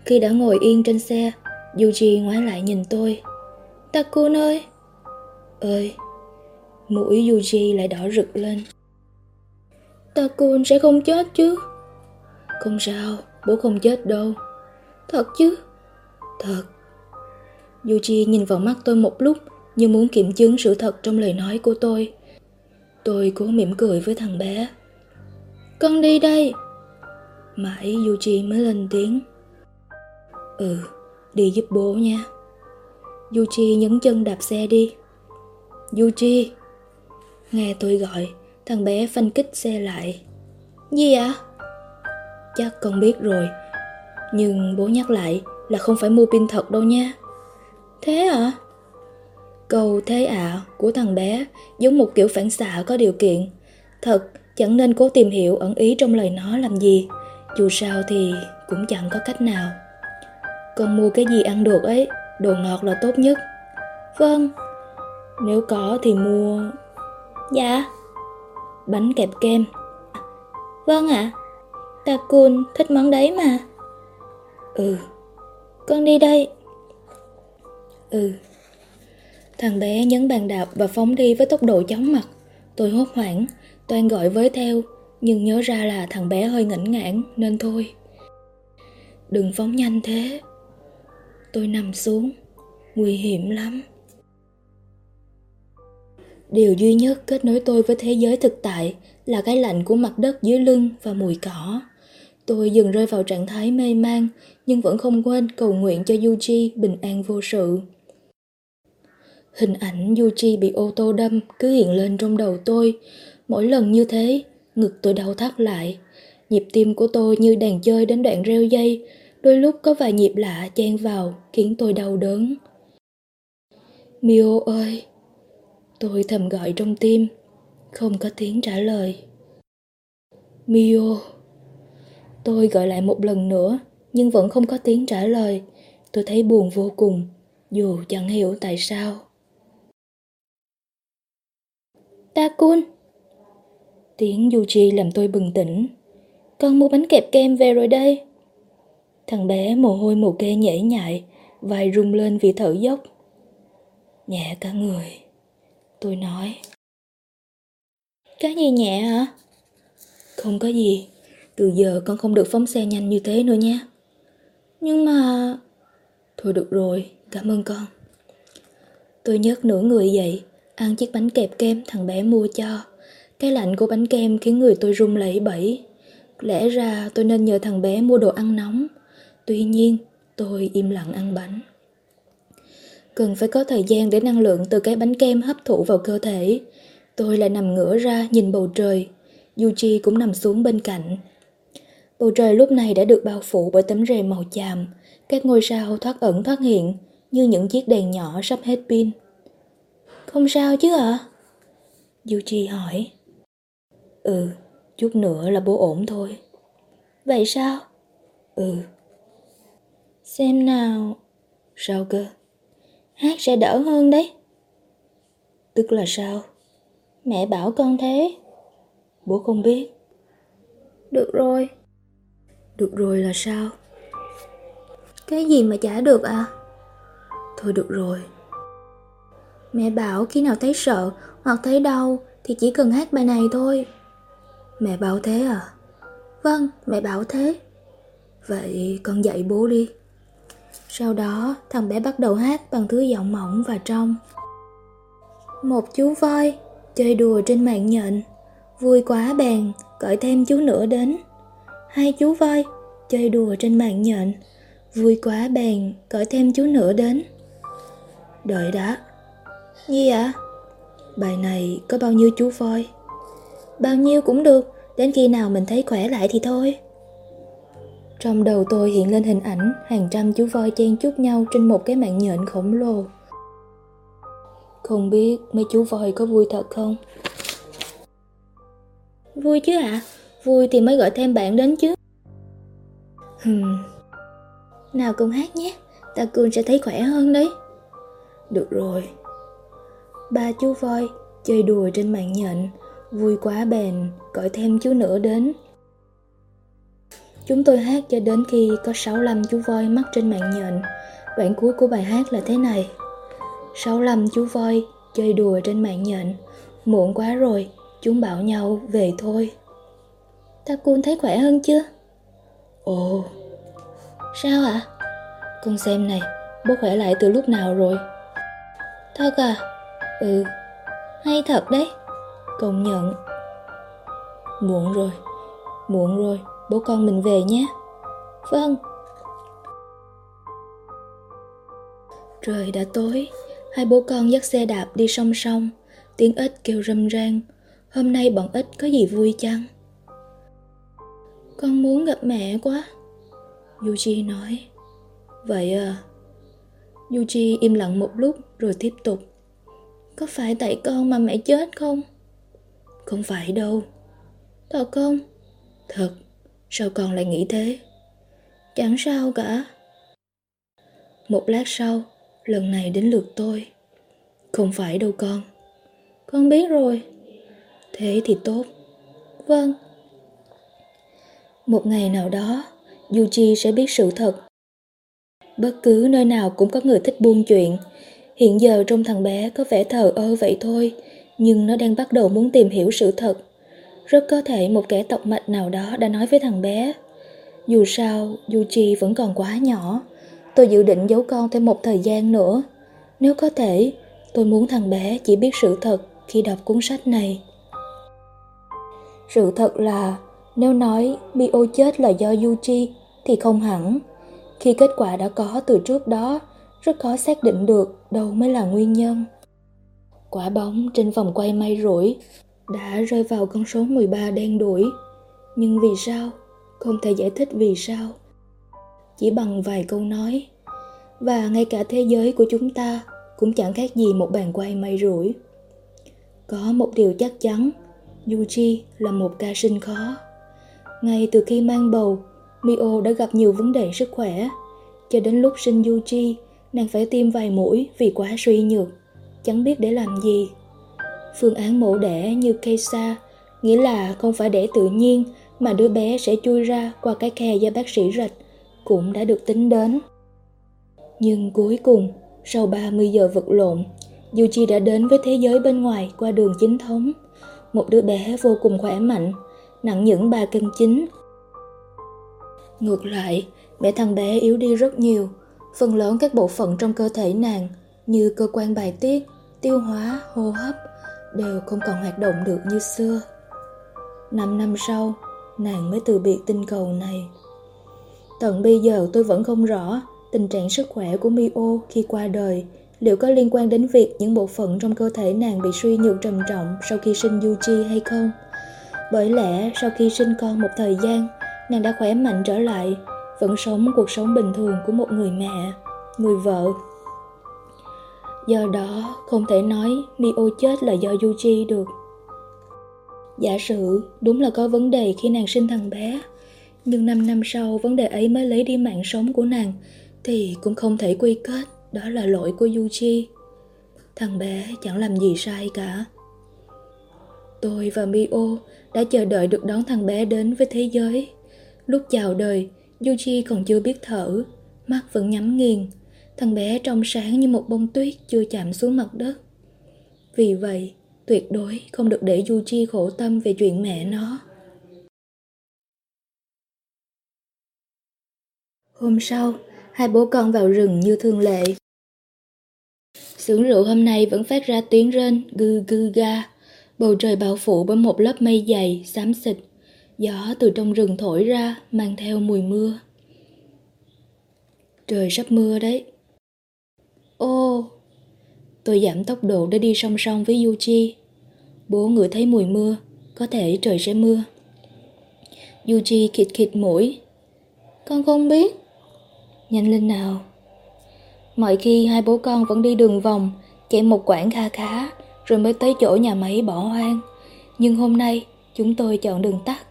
Speaker 1: Khi đã ngồi yên trên xe, Yuji ngoái lại nhìn tôi. Takun ơi! Ơi! Mũi Yuji lại đỏ rực lên. Takun sẽ không chết chứ? Không sao, bố không chết đâu. Thật chứ? Thật. Yuji nhìn vào mắt tôi một lúc như muốn kiểm chứng sự thật trong lời nói của tôi. Tôi cố mỉm cười với thằng bé. Con đi đây. Mãi Yuji mới lên tiếng. Ừ, đi giúp bố nha. Yuji nhấn chân đạp xe đi. Yuji. Nghe tôi gọi, thằng bé phanh kích xe lại. Gì ạ? À? Chắc con biết rồi. Nhưng bố nhắc lại là không phải mua pin thật đâu nha. Thế à? Câu thế ạ à của thằng bé giống một kiểu phản xạ có điều kiện. Thật, chẳng nên cố tìm hiểu ẩn ý trong lời nó làm gì. Dù sao thì cũng chẳng có cách nào. Con mua cái gì ăn được ấy, đồ ngọt là tốt nhất. Vâng. Nếu có thì mua... Dạ. Bánh kẹp kem. Vâng ạ. À. Takun thích món đấy mà. Ừ. Con đi đây. Ừ. Thằng bé nhấn bàn đạp và phóng đi với tốc độ chóng mặt. Tôi hốt hoảng, toàn gọi với theo, nhưng nhớ ra là thằng bé hơi ngẩn ngãn nên thôi. Đừng phóng nhanh thế. Tôi nằm xuống, nguy hiểm lắm. Điều duy nhất kết nối tôi với thế giới thực tại là cái lạnh của mặt đất dưới lưng và mùi cỏ. Tôi dừng rơi vào trạng thái mê man nhưng vẫn không quên cầu nguyện cho Yuji bình an vô sự. Hình ảnh Yuji bị ô tô đâm cứ hiện lên trong đầu tôi. Mỗi lần như thế, Ngực tôi đau thắt lại, nhịp tim của tôi như đàn chơi đến đoạn reo dây, đôi lúc có vài nhịp lạ chen vào khiến tôi đau đớn. Mio ơi! Tôi thầm gọi trong tim, không có tiếng trả lời. Mio! Tôi gọi lại một lần nữa, nhưng vẫn không có tiếng trả lời. Tôi thấy buồn vô cùng, dù chẳng hiểu tại sao. Takun! Tiếng Yuji làm tôi bừng tỉnh. Con mua bánh kẹp kem về rồi đây. Thằng bé mồ hôi mồ kê nhễ nhại, vai rung lên vì thở dốc. Nhẹ cả người. Tôi nói. Cái gì nhẹ hả? Không có gì. Từ giờ con không được phóng xe nhanh như thế nữa nha. Nhưng mà... Thôi được rồi, cảm ơn con. Tôi nhấc nửa người dậy, ăn chiếc bánh kẹp kem thằng bé mua cho. Cái lạnh của bánh kem khiến người tôi run lẩy bẩy. Lẽ ra tôi nên nhờ thằng bé mua đồ ăn nóng. Tuy nhiên, tôi im lặng ăn bánh. Cần phải có thời gian để năng lượng từ cái bánh kem hấp thụ vào cơ thể. Tôi lại nằm ngửa ra nhìn bầu trời. Yuji cũng nằm xuống bên cạnh. Bầu trời lúc này đã được bao phủ bởi tấm rèm màu chàm. Các ngôi sao thoát ẩn thoát hiện như những chiếc đèn nhỏ sắp hết pin. Không sao chứ ạ? À? Yuji hỏi. Ừ, chút nữa là bố ổn thôi. Vậy sao? Ừ. Xem nào. Sao cơ? Hát sẽ đỡ hơn đấy. Tức là sao? Mẹ bảo con thế. Bố không biết. Được rồi. Được rồi là sao? Cái gì mà chả được à? Thôi được rồi. Mẹ bảo khi nào thấy sợ hoặc thấy đau thì chỉ cần hát bài này thôi. Mẹ bảo thế à? Vâng, mẹ bảo thế. Vậy con dạy bố đi. Sau đó, thằng bé bắt đầu hát bằng thứ giọng mỏng và trong. Một chú voi chơi đùa trên mạng nhện, vui quá bèn gọi thêm chú nữa đến. Hai chú voi chơi đùa trên mạng nhện, vui quá bèn gọi thêm chú nữa đến. Đợi đã. Gì ạ? À? Bài này có bao nhiêu chú voi? Bao nhiêu cũng được, đến khi nào mình thấy khỏe lại thì thôi. Trong đầu tôi hiện lên hình ảnh hàng trăm chú voi chen chúc nhau trên một cái mạng nhện khổng lồ. Không biết mấy chú voi có vui thật không? Vui chứ ạ, à? Vui thì mới gọi thêm bạn đến chứ. hmm. Nào cùng hát nhé, ta cương sẽ thấy khỏe hơn đấy. Được rồi. Ba chú voi chơi đùa trên mạng nhện, vui quá bền, gọi thêm chú nữa đến. Chúng tôi hát cho đến khi có 65 chú voi mắc trên mạng nhện. Đoạn cuối của bài hát là thế này. 65 chú voi chơi đùa trên mạng nhện. Muộn quá rồi, chúng bảo nhau về thôi. Takun thấy khỏe hơn chưa? Ồ, sao ạ? À? Con xem này, bố khỏe lại từ lúc nào rồi? Thật à? Ừ, hay thật đấy. Công nhận. Muộn rồi, muộn rồi, bố con mình về nhé. Vâng. Trời đã tối, hai bố con dắt xe đạp đi song song, tiếng ếch kêu râm ran. Hôm nay bọn ếch có gì vui chăng? Con muốn gặp mẹ quá. Yuji nói. Vậy à? Yuji im lặng một lúc rồi tiếp tục. Có phải tại con mà mẹ chết không? Không phải đâu. Thật không? Thật. Sao con lại nghĩ thế? Chẳng sao cả. Một lát sau, lần này đến lượt tôi. Không phải đâu con. Con biết rồi. Thế thì tốt. Vâng. Một ngày nào đó, Yuji sẽ biết sự thật. Bất cứ nơi nào cũng có người thích buôn chuyện. Hiện giờ trong thằng bé có vẻ thờ ơ vậy thôi, nhưng nó đang bắt đầu muốn tìm hiểu sự thật. Rất có thể một kẻ tộc mạch nào đó đã nói với thằng bé. Dù sao, Yuji vẫn còn quá nhỏ. Tôi dự định giấu con thêm một thời gian nữa. Nếu có thể, tôi muốn thằng bé chỉ biết sự thật khi đọc cuốn sách này. Sự thật là, nếu nói Mio chết là do Yuji thì không hẳn. Khi kết quả đã có từ trước đó, rất khó xác định được đâu mới là nguyên nhân. Quả bóng trên vòng quay may rủi đã rơi vào con số 13 đen đuổi. Nhưng vì sao? Không thể giải thích vì sao. Chỉ bằng vài câu nói. Và ngay cả thế giới của chúng ta cũng chẳng khác gì một bàn quay may rủi. Có một điều chắc chắn, Yuji là một ca sinh khó. Ngay từ khi mang bầu, Mio đã gặp nhiều vấn đề sức khỏe. Cho đến lúc sinh Yuji, nàng phải tiêm vài mũi vì quá suy nhược, chẳng biết để làm gì. Phương án mổ đẻ như Keisa, nghĩa là không phải đẻ tự nhiên mà đứa bé sẽ chui ra qua cái khe do bác sĩ rạch, cũng đã được tính đến. Nhưng cuối cùng, sau 30 giờ vật lộn, Yuji đã đến với thế giới bên ngoài qua đường chính thống. Một đứa bé vô cùng khỏe mạnh, nặng những 3 cân chính. Ngược lại, mẹ thằng bé yếu đi rất nhiều. Phần lớn các bộ phận trong cơ thể nàng như cơ quan bài tiết, tiêu hóa, hô hấp đều không còn hoạt động được như xưa. Năm năm sau, nàng mới từ biệt tinh cầu này. Tận bây giờ tôi vẫn không rõ tình trạng sức khỏe của Mio khi qua đời liệu có liên quan đến việc những bộ phận trong cơ thể nàng bị suy nhược trầm trọng sau khi sinh Yuji hay không. Bởi lẽ sau khi sinh con một thời gian, nàng đã khỏe mạnh trở lại, vẫn sống cuộc sống bình thường của một người mẹ, người vợ. Do đó, không thể nói Mio chết là do Yuji được. Giả sử đúng là có vấn đề khi nàng sinh thằng bé, nhưng 5 năm sau vấn đề ấy mới lấy đi mạng sống của nàng thì cũng không thể quy kết đó là lỗi của Yuji. Thằng bé chẳng làm gì sai cả. Tôi và Mio đã chờ đợi được đón thằng bé đến với thế giới. Lúc chào đời, Yuji còn chưa biết thở, mắt vẫn nhắm nghiền. Thằng bé trong sáng như một bông tuyết chưa chạm xuống mặt đất. Vì vậy, tuyệt đối không được để Yuji khổ tâm về chuyện mẹ nó. Hôm sau, hai bố con vào rừng như thường lệ. sưởng rượu hôm nay vẫn phát ra tiếng rên gư gư ga. Bầu trời bao phủ bởi một lớp mây dày, xám xịt. Gió từ trong rừng thổi ra, mang theo mùi mưa. Trời sắp mưa đấy. Ô! Tôi giảm tốc độ để đi song song với Yuji. Bố ngửi thấy mùi mưa, có thể trời sẽ mưa. Yuji khịt khịt mũi. Con không biết. Nhanh lên nào. Mọi khi hai bố con vẫn đi đường vòng, chạy một quãng kha khá, rồi mới tới chỗ nhà máy bỏ hoang. Nhưng hôm nay, chúng tôi chọn đường tắt.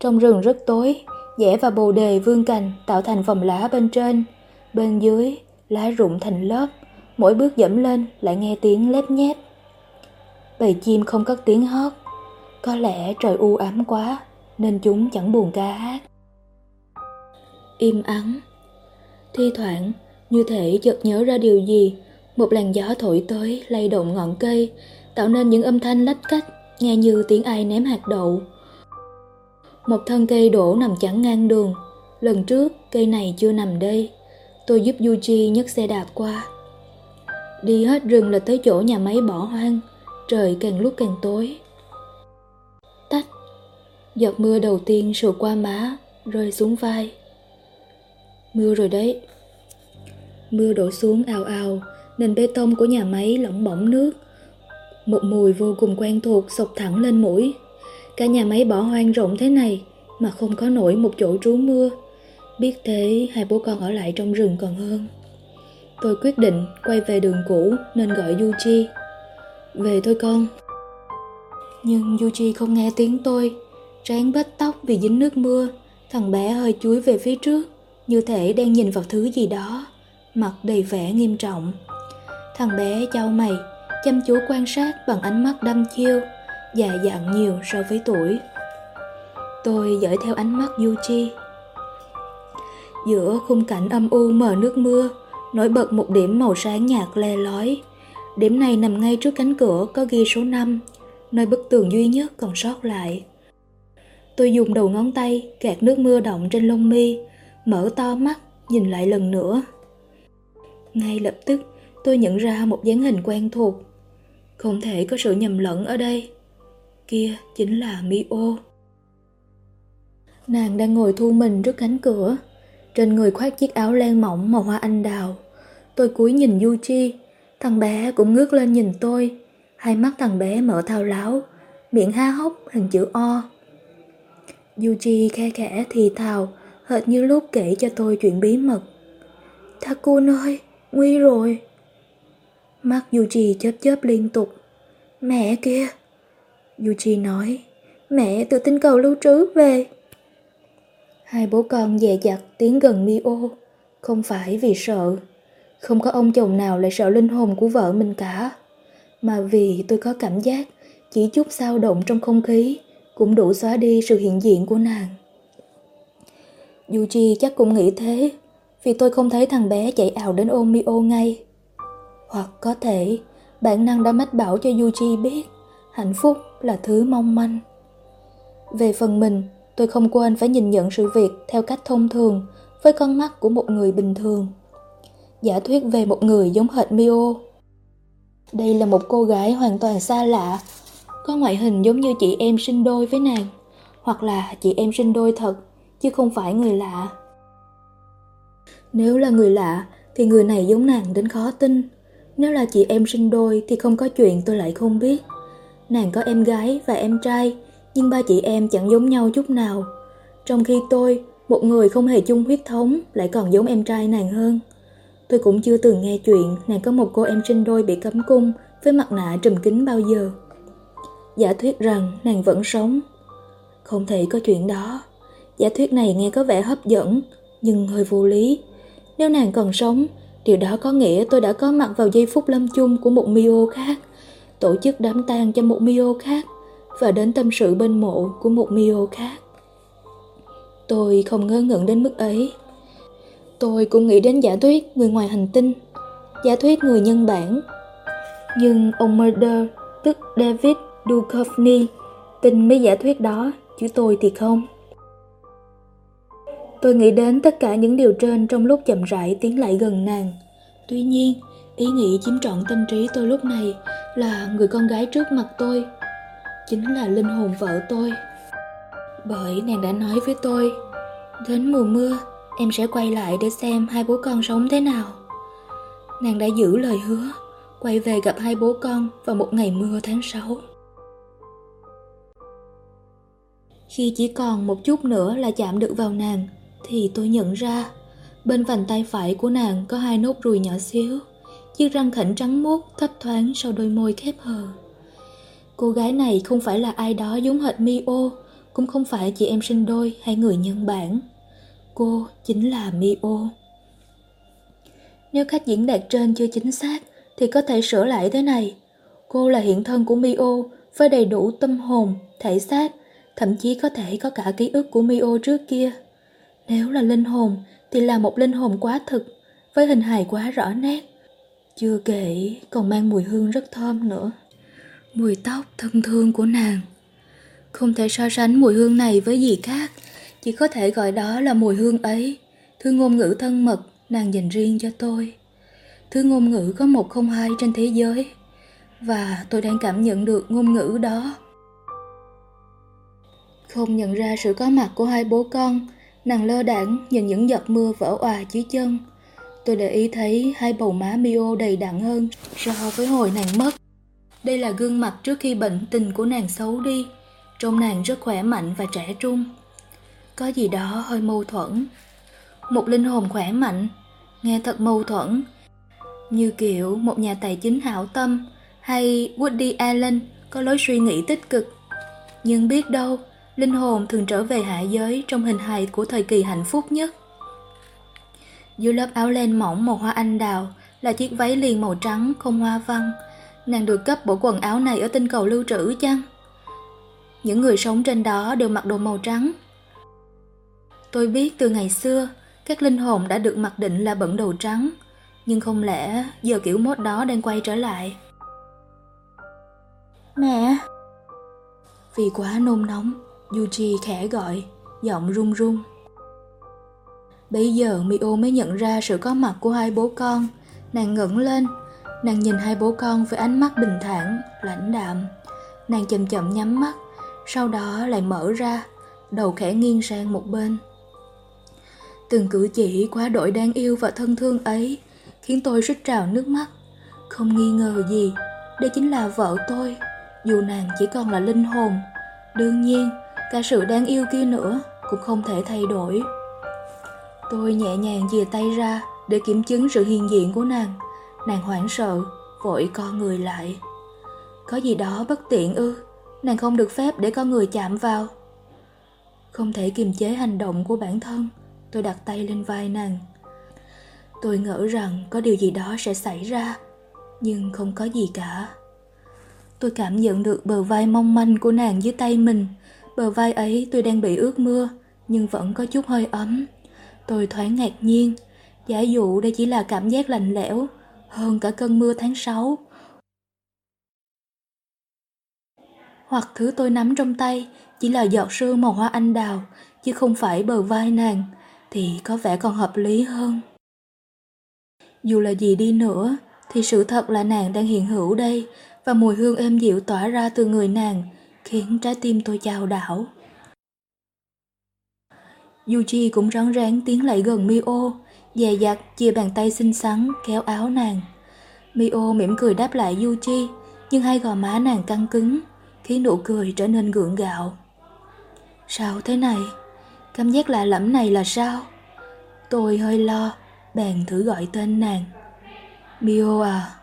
Speaker 1: Trong rừng rất tối, dẻ và bồ đề vương cành tạo thành vòng lá bên trên. Bên dưới, lá rụng thành lớp, mỗi bước dẫm lên lại nghe tiếng lép nhép. Bầy chim không cất tiếng hót, có lẽ trời u ám quá nên chúng chẳng buồn ca hát. Im ắng. Thi thoảng, như thể chợt nhớ ra điều gì, một làn gió thổi tới lay động ngọn cây, tạo nên những âm thanh lách cách, nghe như tiếng ai ném hạt đậu. Một thân cây đổ nằm chắn ngang đường, lần trước cây này chưa nằm đây, tôi giúp Yuji nhấc xe đạp qua. Đi hết rừng là tới chỗ nhà máy bỏ hoang, trời càng lúc càng tối. Tách, giọt mưa đầu tiên sượt qua má, rơi xuống vai. Mưa rồi đấy. Mưa đổ xuống ào ào, nền bê tông của nhà máy lỏng bỏng nước. Một mùi vô cùng quen thuộc sộc thẳng lên mũi. Cả nhà máy bỏ hoang rộng thế này mà không có nổi một chỗ trú mưa. Biết thế hai bố con ở lại trong rừng còn hơn. Tôi quyết định quay về đường cũ nên gọi Yuji. Về thôi con. Nhưng Yuji không nghe tiếng tôi. Trán bết tóc vì dính nước mưa. Thằng bé hơi chuối về phía trước, như thể đang nhìn vào thứ gì đó mặt đầy vẻ nghiêm trọng. Thằng bé châu mày, chăm chú quan sát bằng ánh mắt đăm chiêu, già dặn nhiều so với tuổi. Tôi dõi theo ánh mắt Yuji. Giữa khung cảnh âm u mờ nước mưa, nổi bật một điểm màu sáng nhạt le lói. Điểm này nằm ngay trước cánh cửa có ghi số 5, nơi bức tường duy nhất còn sót lại. Tôi dùng đầu ngón tay gạt nước mưa động trên lông mi, mở to mắt nhìn lại lần nữa. Ngay lập tức, tôi nhận ra một dáng hình quen thuộc. Không thể có sự nhầm lẫn ở đây. Kia chính là Mio. Nàng đang ngồi thu mình trước cánh cửa. Trên người khoác chiếc áo len mỏng màu hoa anh đào. Tôi cúi nhìn Yuji. Thằng bé cũng ngước lên nhìn tôi. Hai mắt thằng bé mở thao láo. miệng há hốc hình chữ O. Yuji khe khẽ thì thào, hệt như lúc kể cho tôi chuyện bí mật. Takun ơi, nguy rồi. Mắt Yuji chớp chớp liên tục. Mẹ kia. Yuji nói, mẹ từ tinh cầu lưu trú về. Hai bố con dè dặt tiến gần Mio, không phải vì sợ. Không có ông chồng nào lại sợ linh hồn của vợ mình cả. Mà vì tôi có cảm giác chỉ chút dao động trong không khí cũng đủ xóa đi sự hiện diện của nàng. Yuji chắc cũng nghĩ thế, vì tôi không thấy thằng bé chạy ảo đến ôm Mio ngay. Hoặc có thể bản năng đã mách bảo cho Yuji biết hạnh phúc là thứ mong manh. Về phần mình, tôi không quên phải nhìn nhận sự việc theo cách thông thường với con mắt của một người bình thường. Giả thuyết về một người giống hệt Mio. Đây là một cô gái hoàn toàn xa lạ, có ngoại hình giống như chị em sinh đôi với nàng, hoặc là chị em sinh đôi thật, chứ không phải người lạ. Nếu là người lạ, thì người này giống nàng đến khó tin. Nếu là chị em sinh đôi thì không có chuyện tôi lại không biết. Nàng có em gái và em trai, nhưng ba chị em chẳng giống nhau chút nào. Trong khi tôi, một người không hề chung huyết thống, lại còn giống em trai nàng hơn. Tôi cũng chưa từng nghe chuyện nàng có một cô em sinh đôi bị cấm cung với mặt nạ trùm kính bao giờ. Giả thuyết rằng nàng vẫn sống. Không thể có chuyện đó. Giả thuyết này nghe có vẻ hấp dẫn, nhưng hơi vô lý. Nếu nàng còn sống, điều đó có nghĩa tôi đã có mặt vào giây phút lâm chung của một Mio khác, tổ chức đám tang cho một Mio khác và đến tâm sự bên mộ của một Mio khác. Tôi không ngơ ngẩn đến mức ấy. Tôi cũng nghĩ đến giả thuyết người ngoài hành tinh, giả thuyết người nhân bản. Nhưng ông Murder, tức David Duchovny, tin mấy giả thuyết đó, chứ tôi thì không. Tôi nghĩ đến tất cả những điều trên trong lúc chậm rãi tiến lại gần nàng. Tuy nhiên, ý nghĩ chiếm trọn tâm trí tôi lúc này là người con gái trước mặt tôi. Chính là linh hồn vợ tôi. Bởi nàng đã nói với tôi, đến mùa mưa, em sẽ quay lại để xem hai bố con sống thế nào. Nàng đã giữ lời hứa, quay về gặp hai bố con vào một ngày mưa tháng 6. Khi chỉ còn một chút nữa là chạm được vào nàng, thì tôi nhận ra bên vành tay phải của nàng có hai nốt ruồi nhỏ xíu, chiếc răng khỉnh trắng muốt thấp thoáng sau đôi môi khép hờ. Cô gái này không phải là ai đó giống hệt Mio, cũng không phải chị em sinh đôi hay người nhân bản. Cô chính là Mio. Nếu cách diễn đạt trên chưa chính xác, thì có thể sửa lại thế này. Cô là hiện thân của Mio với đầy đủ tâm hồn, thể xác, thậm chí có thể có cả ký ức của Mio trước kia. Nếu là linh hồn thì là một linh hồn quá thực, với hình hài quá rõ nét. Chưa kể còn mang mùi hương rất thơm nữa. Mùi tóc thân thương của nàng. Không thể so sánh mùi hương này với gì khác, chỉ có thể gọi đó là mùi hương ấy, thứ ngôn ngữ thân mật nàng dành riêng cho tôi. Thứ ngôn ngữ có một không hai trên thế giới, và tôi đang cảm nhận được ngôn ngữ đó. Không nhận ra sự có mặt của hai bố con, nàng lơ đãng nhìn những giọt mưa vỡ òa dưới chân. Tôi để ý thấy hai bầu má Mio đầy đặn hơn so với hồi nàng mất. Đây là gương mặt trước khi bệnh tình của nàng xấu đi. Trông nàng rất khỏe mạnh và trẻ trung. Có gì đó hơi mâu thuẫn. Một linh hồn khỏe mạnh, nghe thật mâu thuẫn. Như kiểu một nhà tài chính hảo tâm hay Woody Allen có lối suy nghĩ tích cực. Nhưng biết đâu, linh hồn thường trở về hạ giới trong hình hài của thời kỳ hạnh phúc nhất. Dưới lớp áo len mỏng màu hoa anh đào là chiếc váy liền màu trắng không hoa văn. Nàng được cấp bộ quần áo này ở tinh cầu lưu trữ chăng? Những người sống trên đó đều mặc đồ màu trắng. Tôi biết từ ngày xưa, các linh hồn đã được mặc định là bẩn đồ trắng, nhưng không lẽ giờ kiểu mốt đó đang quay trở lại? Mẹ! Vì quá nôn nóng, Yuji khẽ gọi, giọng run run. Bây giờ Mio mới nhận ra sự có mặt của hai bố con. Nàng ngẩng lên, nàng nhìn hai bố con với ánh mắt bình thản, lãnh đạm. Nàng chậm chậm nhắm mắt, sau đó lại mở ra, đầu khẽ nghiêng sang một bên. Từng cử chỉ quá đổi đáng yêu và thân thương ấy khiến tôi rít trào nước mắt. Không nghi ngờ gì, đây chính là vợ tôi, Dù nàng chỉ còn là linh hồn, đương nhiên cả sự đáng yêu kia nữa cũng không thể thay đổi. Tôi nhẹ nhàng dìa tay ra để kiểm chứng sự hiện diện của nàng. Nàng hoảng sợ, vội co người lại. Có gì đó bất tiện ư, nàng không được phép để con người chạm vào. Không thể kiềm chế hành động của bản thân, tôi đặt tay lên vai nàng. Tôi ngỡ rằng có điều gì đó sẽ xảy ra, nhưng không có gì cả. Tôi cảm nhận được bờ vai mong manh của nàng dưới tay mình. Bờ vai ấy tôi đang bị ướt mưa, nhưng vẫn có chút hơi ấm. Tôi thoáng ngạc nhiên, giả dụ đây chỉ là cảm giác lạnh lẽo, hơn cả cơn mưa tháng 6. Hoặc thứ tôi nắm trong tay chỉ là giọt sương màu hoa anh đào, chứ không phải bờ vai nàng, thì có vẻ còn hợp lý hơn. Dù là gì đi nữa, thì sự thật là nàng đang hiện hữu đây, và mùi hương êm dịu tỏa ra từ người nàng, khiến trái tim tôi chao đảo. Yuji cũng rón rén tiến lại gần Mio, dè dặt chia bàn tay xinh xắn kéo áo nàng. Mio mỉm cười đáp lại Yuji, nhưng hai gò má nàng căng cứng, khiến nụ cười trở nên gượng gạo. Sao thế này? Cảm giác lạ lẫm này là sao? Tôi hơi lo, bèn thử gọi tên nàng. Mio à.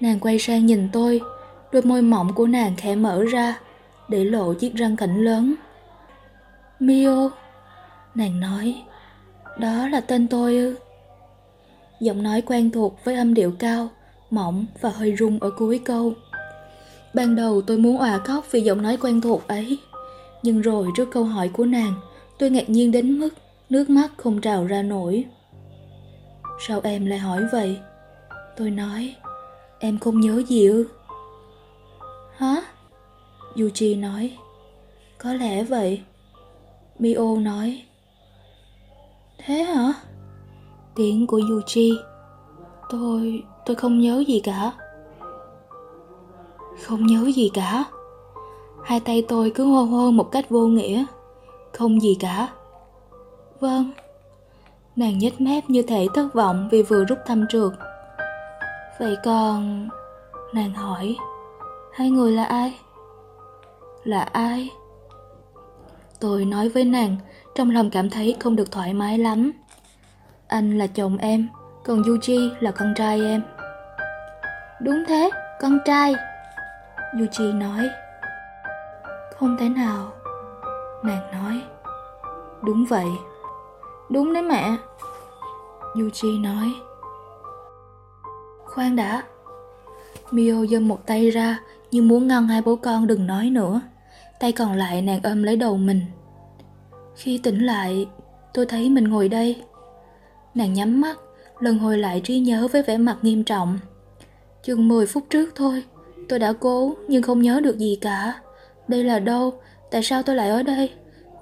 Speaker 1: Nàng quay sang nhìn tôi, đôi môi mỏng của nàng khẽ mở ra, để lộ chiếc răng cảnh lớn. Mio, nàng nói, đó là tên tôi ư? Giọng nói quen thuộc với âm điệu cao, mỏng và hơi rung ở cuối câu. Ban đầu tôi muốn òa khóc vì giọng nói quen thuộc ấy, nhưng rồi trước câu hỏi của nàng, tôi ngạc nhiên đến mức nước mắt không trào ra nổi. Sao em lại hỏi vậy? Tôi nói, em không nhớ gì ư? Hả? Yuji nói, có lẽ vậy. Mio nói, thế hả? Tiếng của Yuji, tôi, tôi không nhớ gì cả. Không nhớ gì cả. Hai tay tôi cứ hô hô một cách vô nghĩa. Không gì cả. Vâng. Nàng nhếch mép như thể thất vọng vì vừa rút thăm trượt. Vậy còn... Nàng hỏi, hai người là ai? Là ai? Tôi nói với nàng, trong lòng cảm thấy không được thoải mái lắm. Anh là chồng em, còn Yuji là con trai em. Đúng thế, con trai. Yuji nói. Không thể nào. Nàng nói. Đúng vậy. Đúng đấy mẹ. Yuji nói. Khoan đã. Mio giơ một tay ra như muốn ngăn hai bố con đừng nói nữa. Tay còn lại nàng ôm lấy đầu mình. Khi tỉnh lại, tôi thấy mình ngồi đây. Nàng nhắm mắt, lần hồi lại trí nhớ với vẻ mặt nghiêm trọng. Chừng 10 phút trước thôi, tôi đã cố nhưng không nhớ được gì cả. Đây là đâu? Tại sao tôi lại ở đây?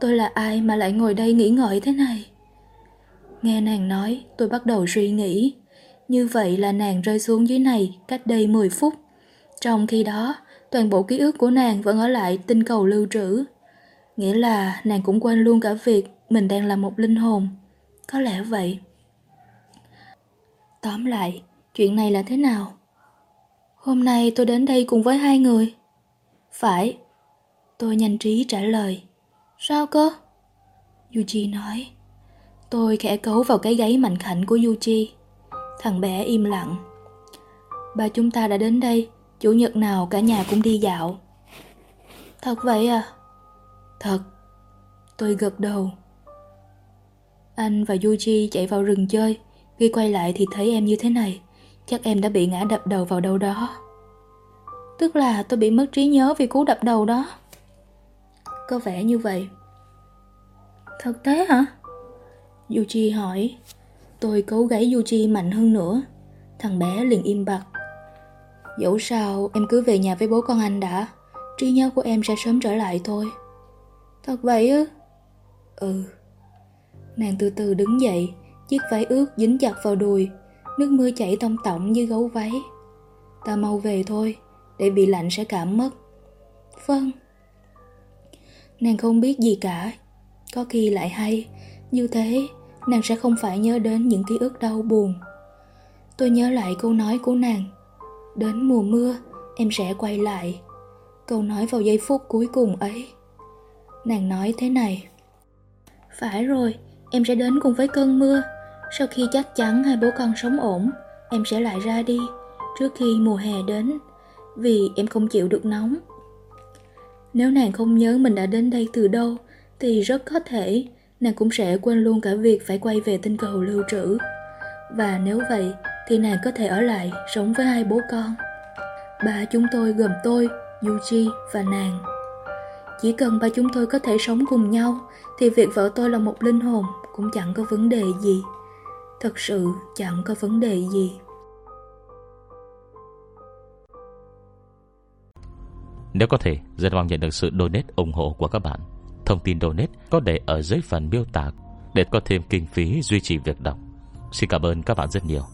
Speaker 1: Tôi là ai mà lại ngồi đây nghĩ ngợi thế này? Nghe nàng nói, tôi bắt đầu suy nghĩ. Như vậy là nàng rơi xuống dưới này cách đây 10 phút. Trong khi đó, toàn bộ ký ức của nàng vẫn ở lại tinh cầu lưu trữ. Nghĩa là nàng cũng quên luôn cả việc mình đang là một linh hồn. Có lẽ vậy. Tóm lại, chuyện này là thế nào? Hôm nay tôi đến đây cùng với hai người. Phải. Tôi nhanh trí trả lời. Sao cơ? Yuji nói. Tôi khẽ cấu vào cái gáy mạnh khảnh của Yuji. Thằng bé im lặng. Ba chúng ta đã đến đây, chủ nhật nào cả nhà cũng đi dạo. Thật vậy à? Thật. Tôi gật đầu. Anh và Yuji chạy vào rừng chơi. Khi quay lại thì thấy em như thế này. Chắc em đã bị ngã đập đầu vào đâu đó. Tức là tôi bị mất trí nhớ vì cú đập đầu đó. Có vẻ như vậy. Thật thế hả? Yuji hỏi. Tôi cố gáy Yuji mạnh hơn nữa. Thằng bé liền im bặt. Dẫu sao em cứ về nhà với bố con anh đã. Trí nhớ của em sẽ sớm trở lại thôi. Thật vậy ư? Ừ. Nàng từ từ đứng dậy, chiếc váy ướt dính chặt vào đùi, nước mưa chảy tông tọng như gấu váy. Ta mau về thôi, để bị lạnh sẽ cảm mất. Vâng. Nàng không biết gì cả, có khi lại hay, như thế nàng sẽ không phải nhớ đến những ký ức đau buồn. Tôi nhớ lại câu nói của nàng. Đến mùa mưa, em sẽ quay lại. Câu nói vào giây phút cuối cùng ấy. Nàng nói thế này. Phải rồi, em sẽ đến cùng với cơn mưa. Sau khi chắc chắn hai bố con sống ổn, em sẽ lại ra đi trước khi mùa hè đến, vì em không chịu được nóng. Nếu nàng không nhớ mình đã đến đây từ đâu, thì rất có thể nàng cũng sẽ quên luôn cả việc phải quay về tinh cầu lưu trữ. Và nếu vậy, thì nàng có thể ở lại sống với hai bố con. Ba chúng tôi gồm tôi, Yuji và nàng. Chỉ cần ba chúng tôi có thể sống cùng nhau, thì việc vợ tôi là một linh hồn cũng chẳng có vấn đề gì. Thật sự chẳng có vấn đề gì.
Speaker 2: Nếu có thể, rất mong nhận được sự donate ủng hộ của các bạn. Thông tin donate có để ở dưới phần miêu tả để có thêm kinh phí duy trì việc đọc. Xin cảm ơn các bạn rất nhiều.